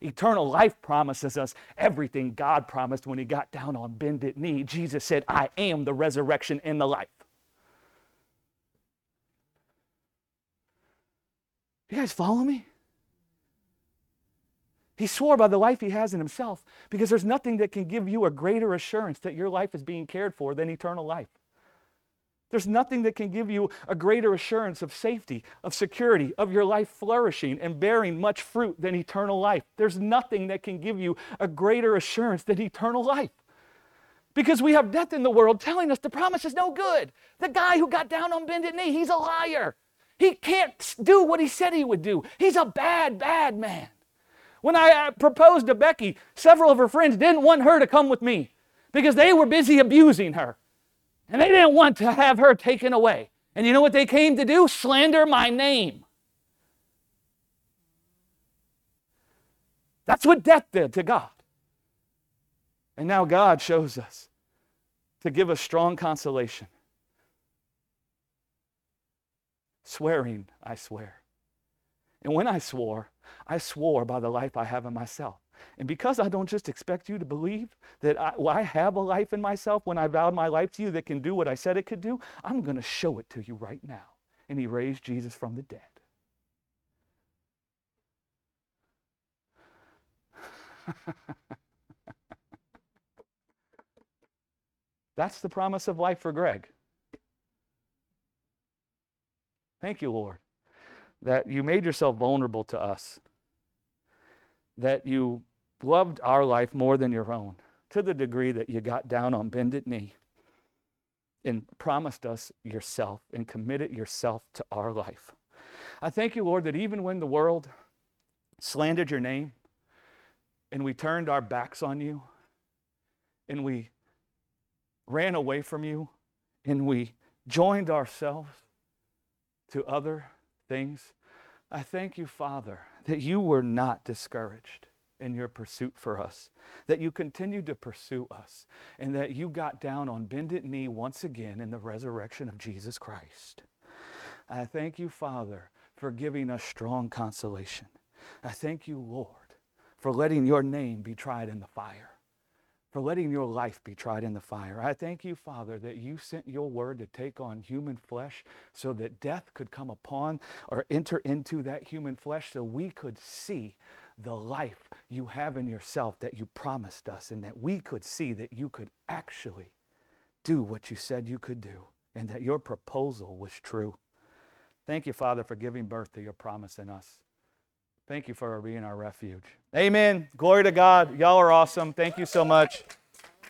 Eternal life promises us everything God promised when he got down on bended knee. Jesus said, I am the resurrection and the life. You guys follow me? He swore by the life he has in himself because there's nothing that can give you a greater assurance that your life is being cared for than eternal life. There's nothing that can give you a greater assurance of safety, of security, of your life flourishing and bearing much fruit than eternal life. There's nothing that can give you a greater assurance than eternal life. Because we have death in the world telling us the promise is no good. The guy who got down on bended knee, he's a liar. He can't do what he said he would do. He's a bad, bad man. When I uh, proposed to Becky, several of her friends didn't want her to come with me because they were busy abusing her. And they didn't want to have her taken away. And you know what they came to do? Slander my name. That's what death did to God. And now God shows us to give us strong consolation. Swearing, I swear. And when I swore, I swore by the life I have in myself. And because I don't just expect you to believe that I, well, I, have a life in myself when I vowed my life to you that can do what I said it could do, I'm going to show it to you right now. And he raised Jesus from the dead. That's the promise of life for Greg. Thank you, Lord, that you made yourself vulnerable to us that you loved our life more than your own, to the degree that you got down on bended knee and promised us yourself and committed yourself to our life. I thank you, Lord, that even when the world slandered your name and we turned our backs on you and we ran away from you and we joined ourselves to other things, I thank you, Father, that you were not discouraged in your pursuit for us, that you continued to pursue us, and that you got down on bended knee once again in the resurrection of Jesus Christ. I thank you, Father, for giving us strong consolation. I thank you, Lord, for letting your name be tried in the fire, for letting your life be tried in the fire. I thank you, Father, that you sent your word to take on human flesh so that death could come upon or enter into that human flesh so we could see the life you have in yourself that you promised us and that we could see that you could actually do what you said you could do and that your proposal was true. Thank you, Father, for giving birth to your promise in us. Thank you for being our refuge. Amen. Glory to God. Y'all are awesome. Thank you so much.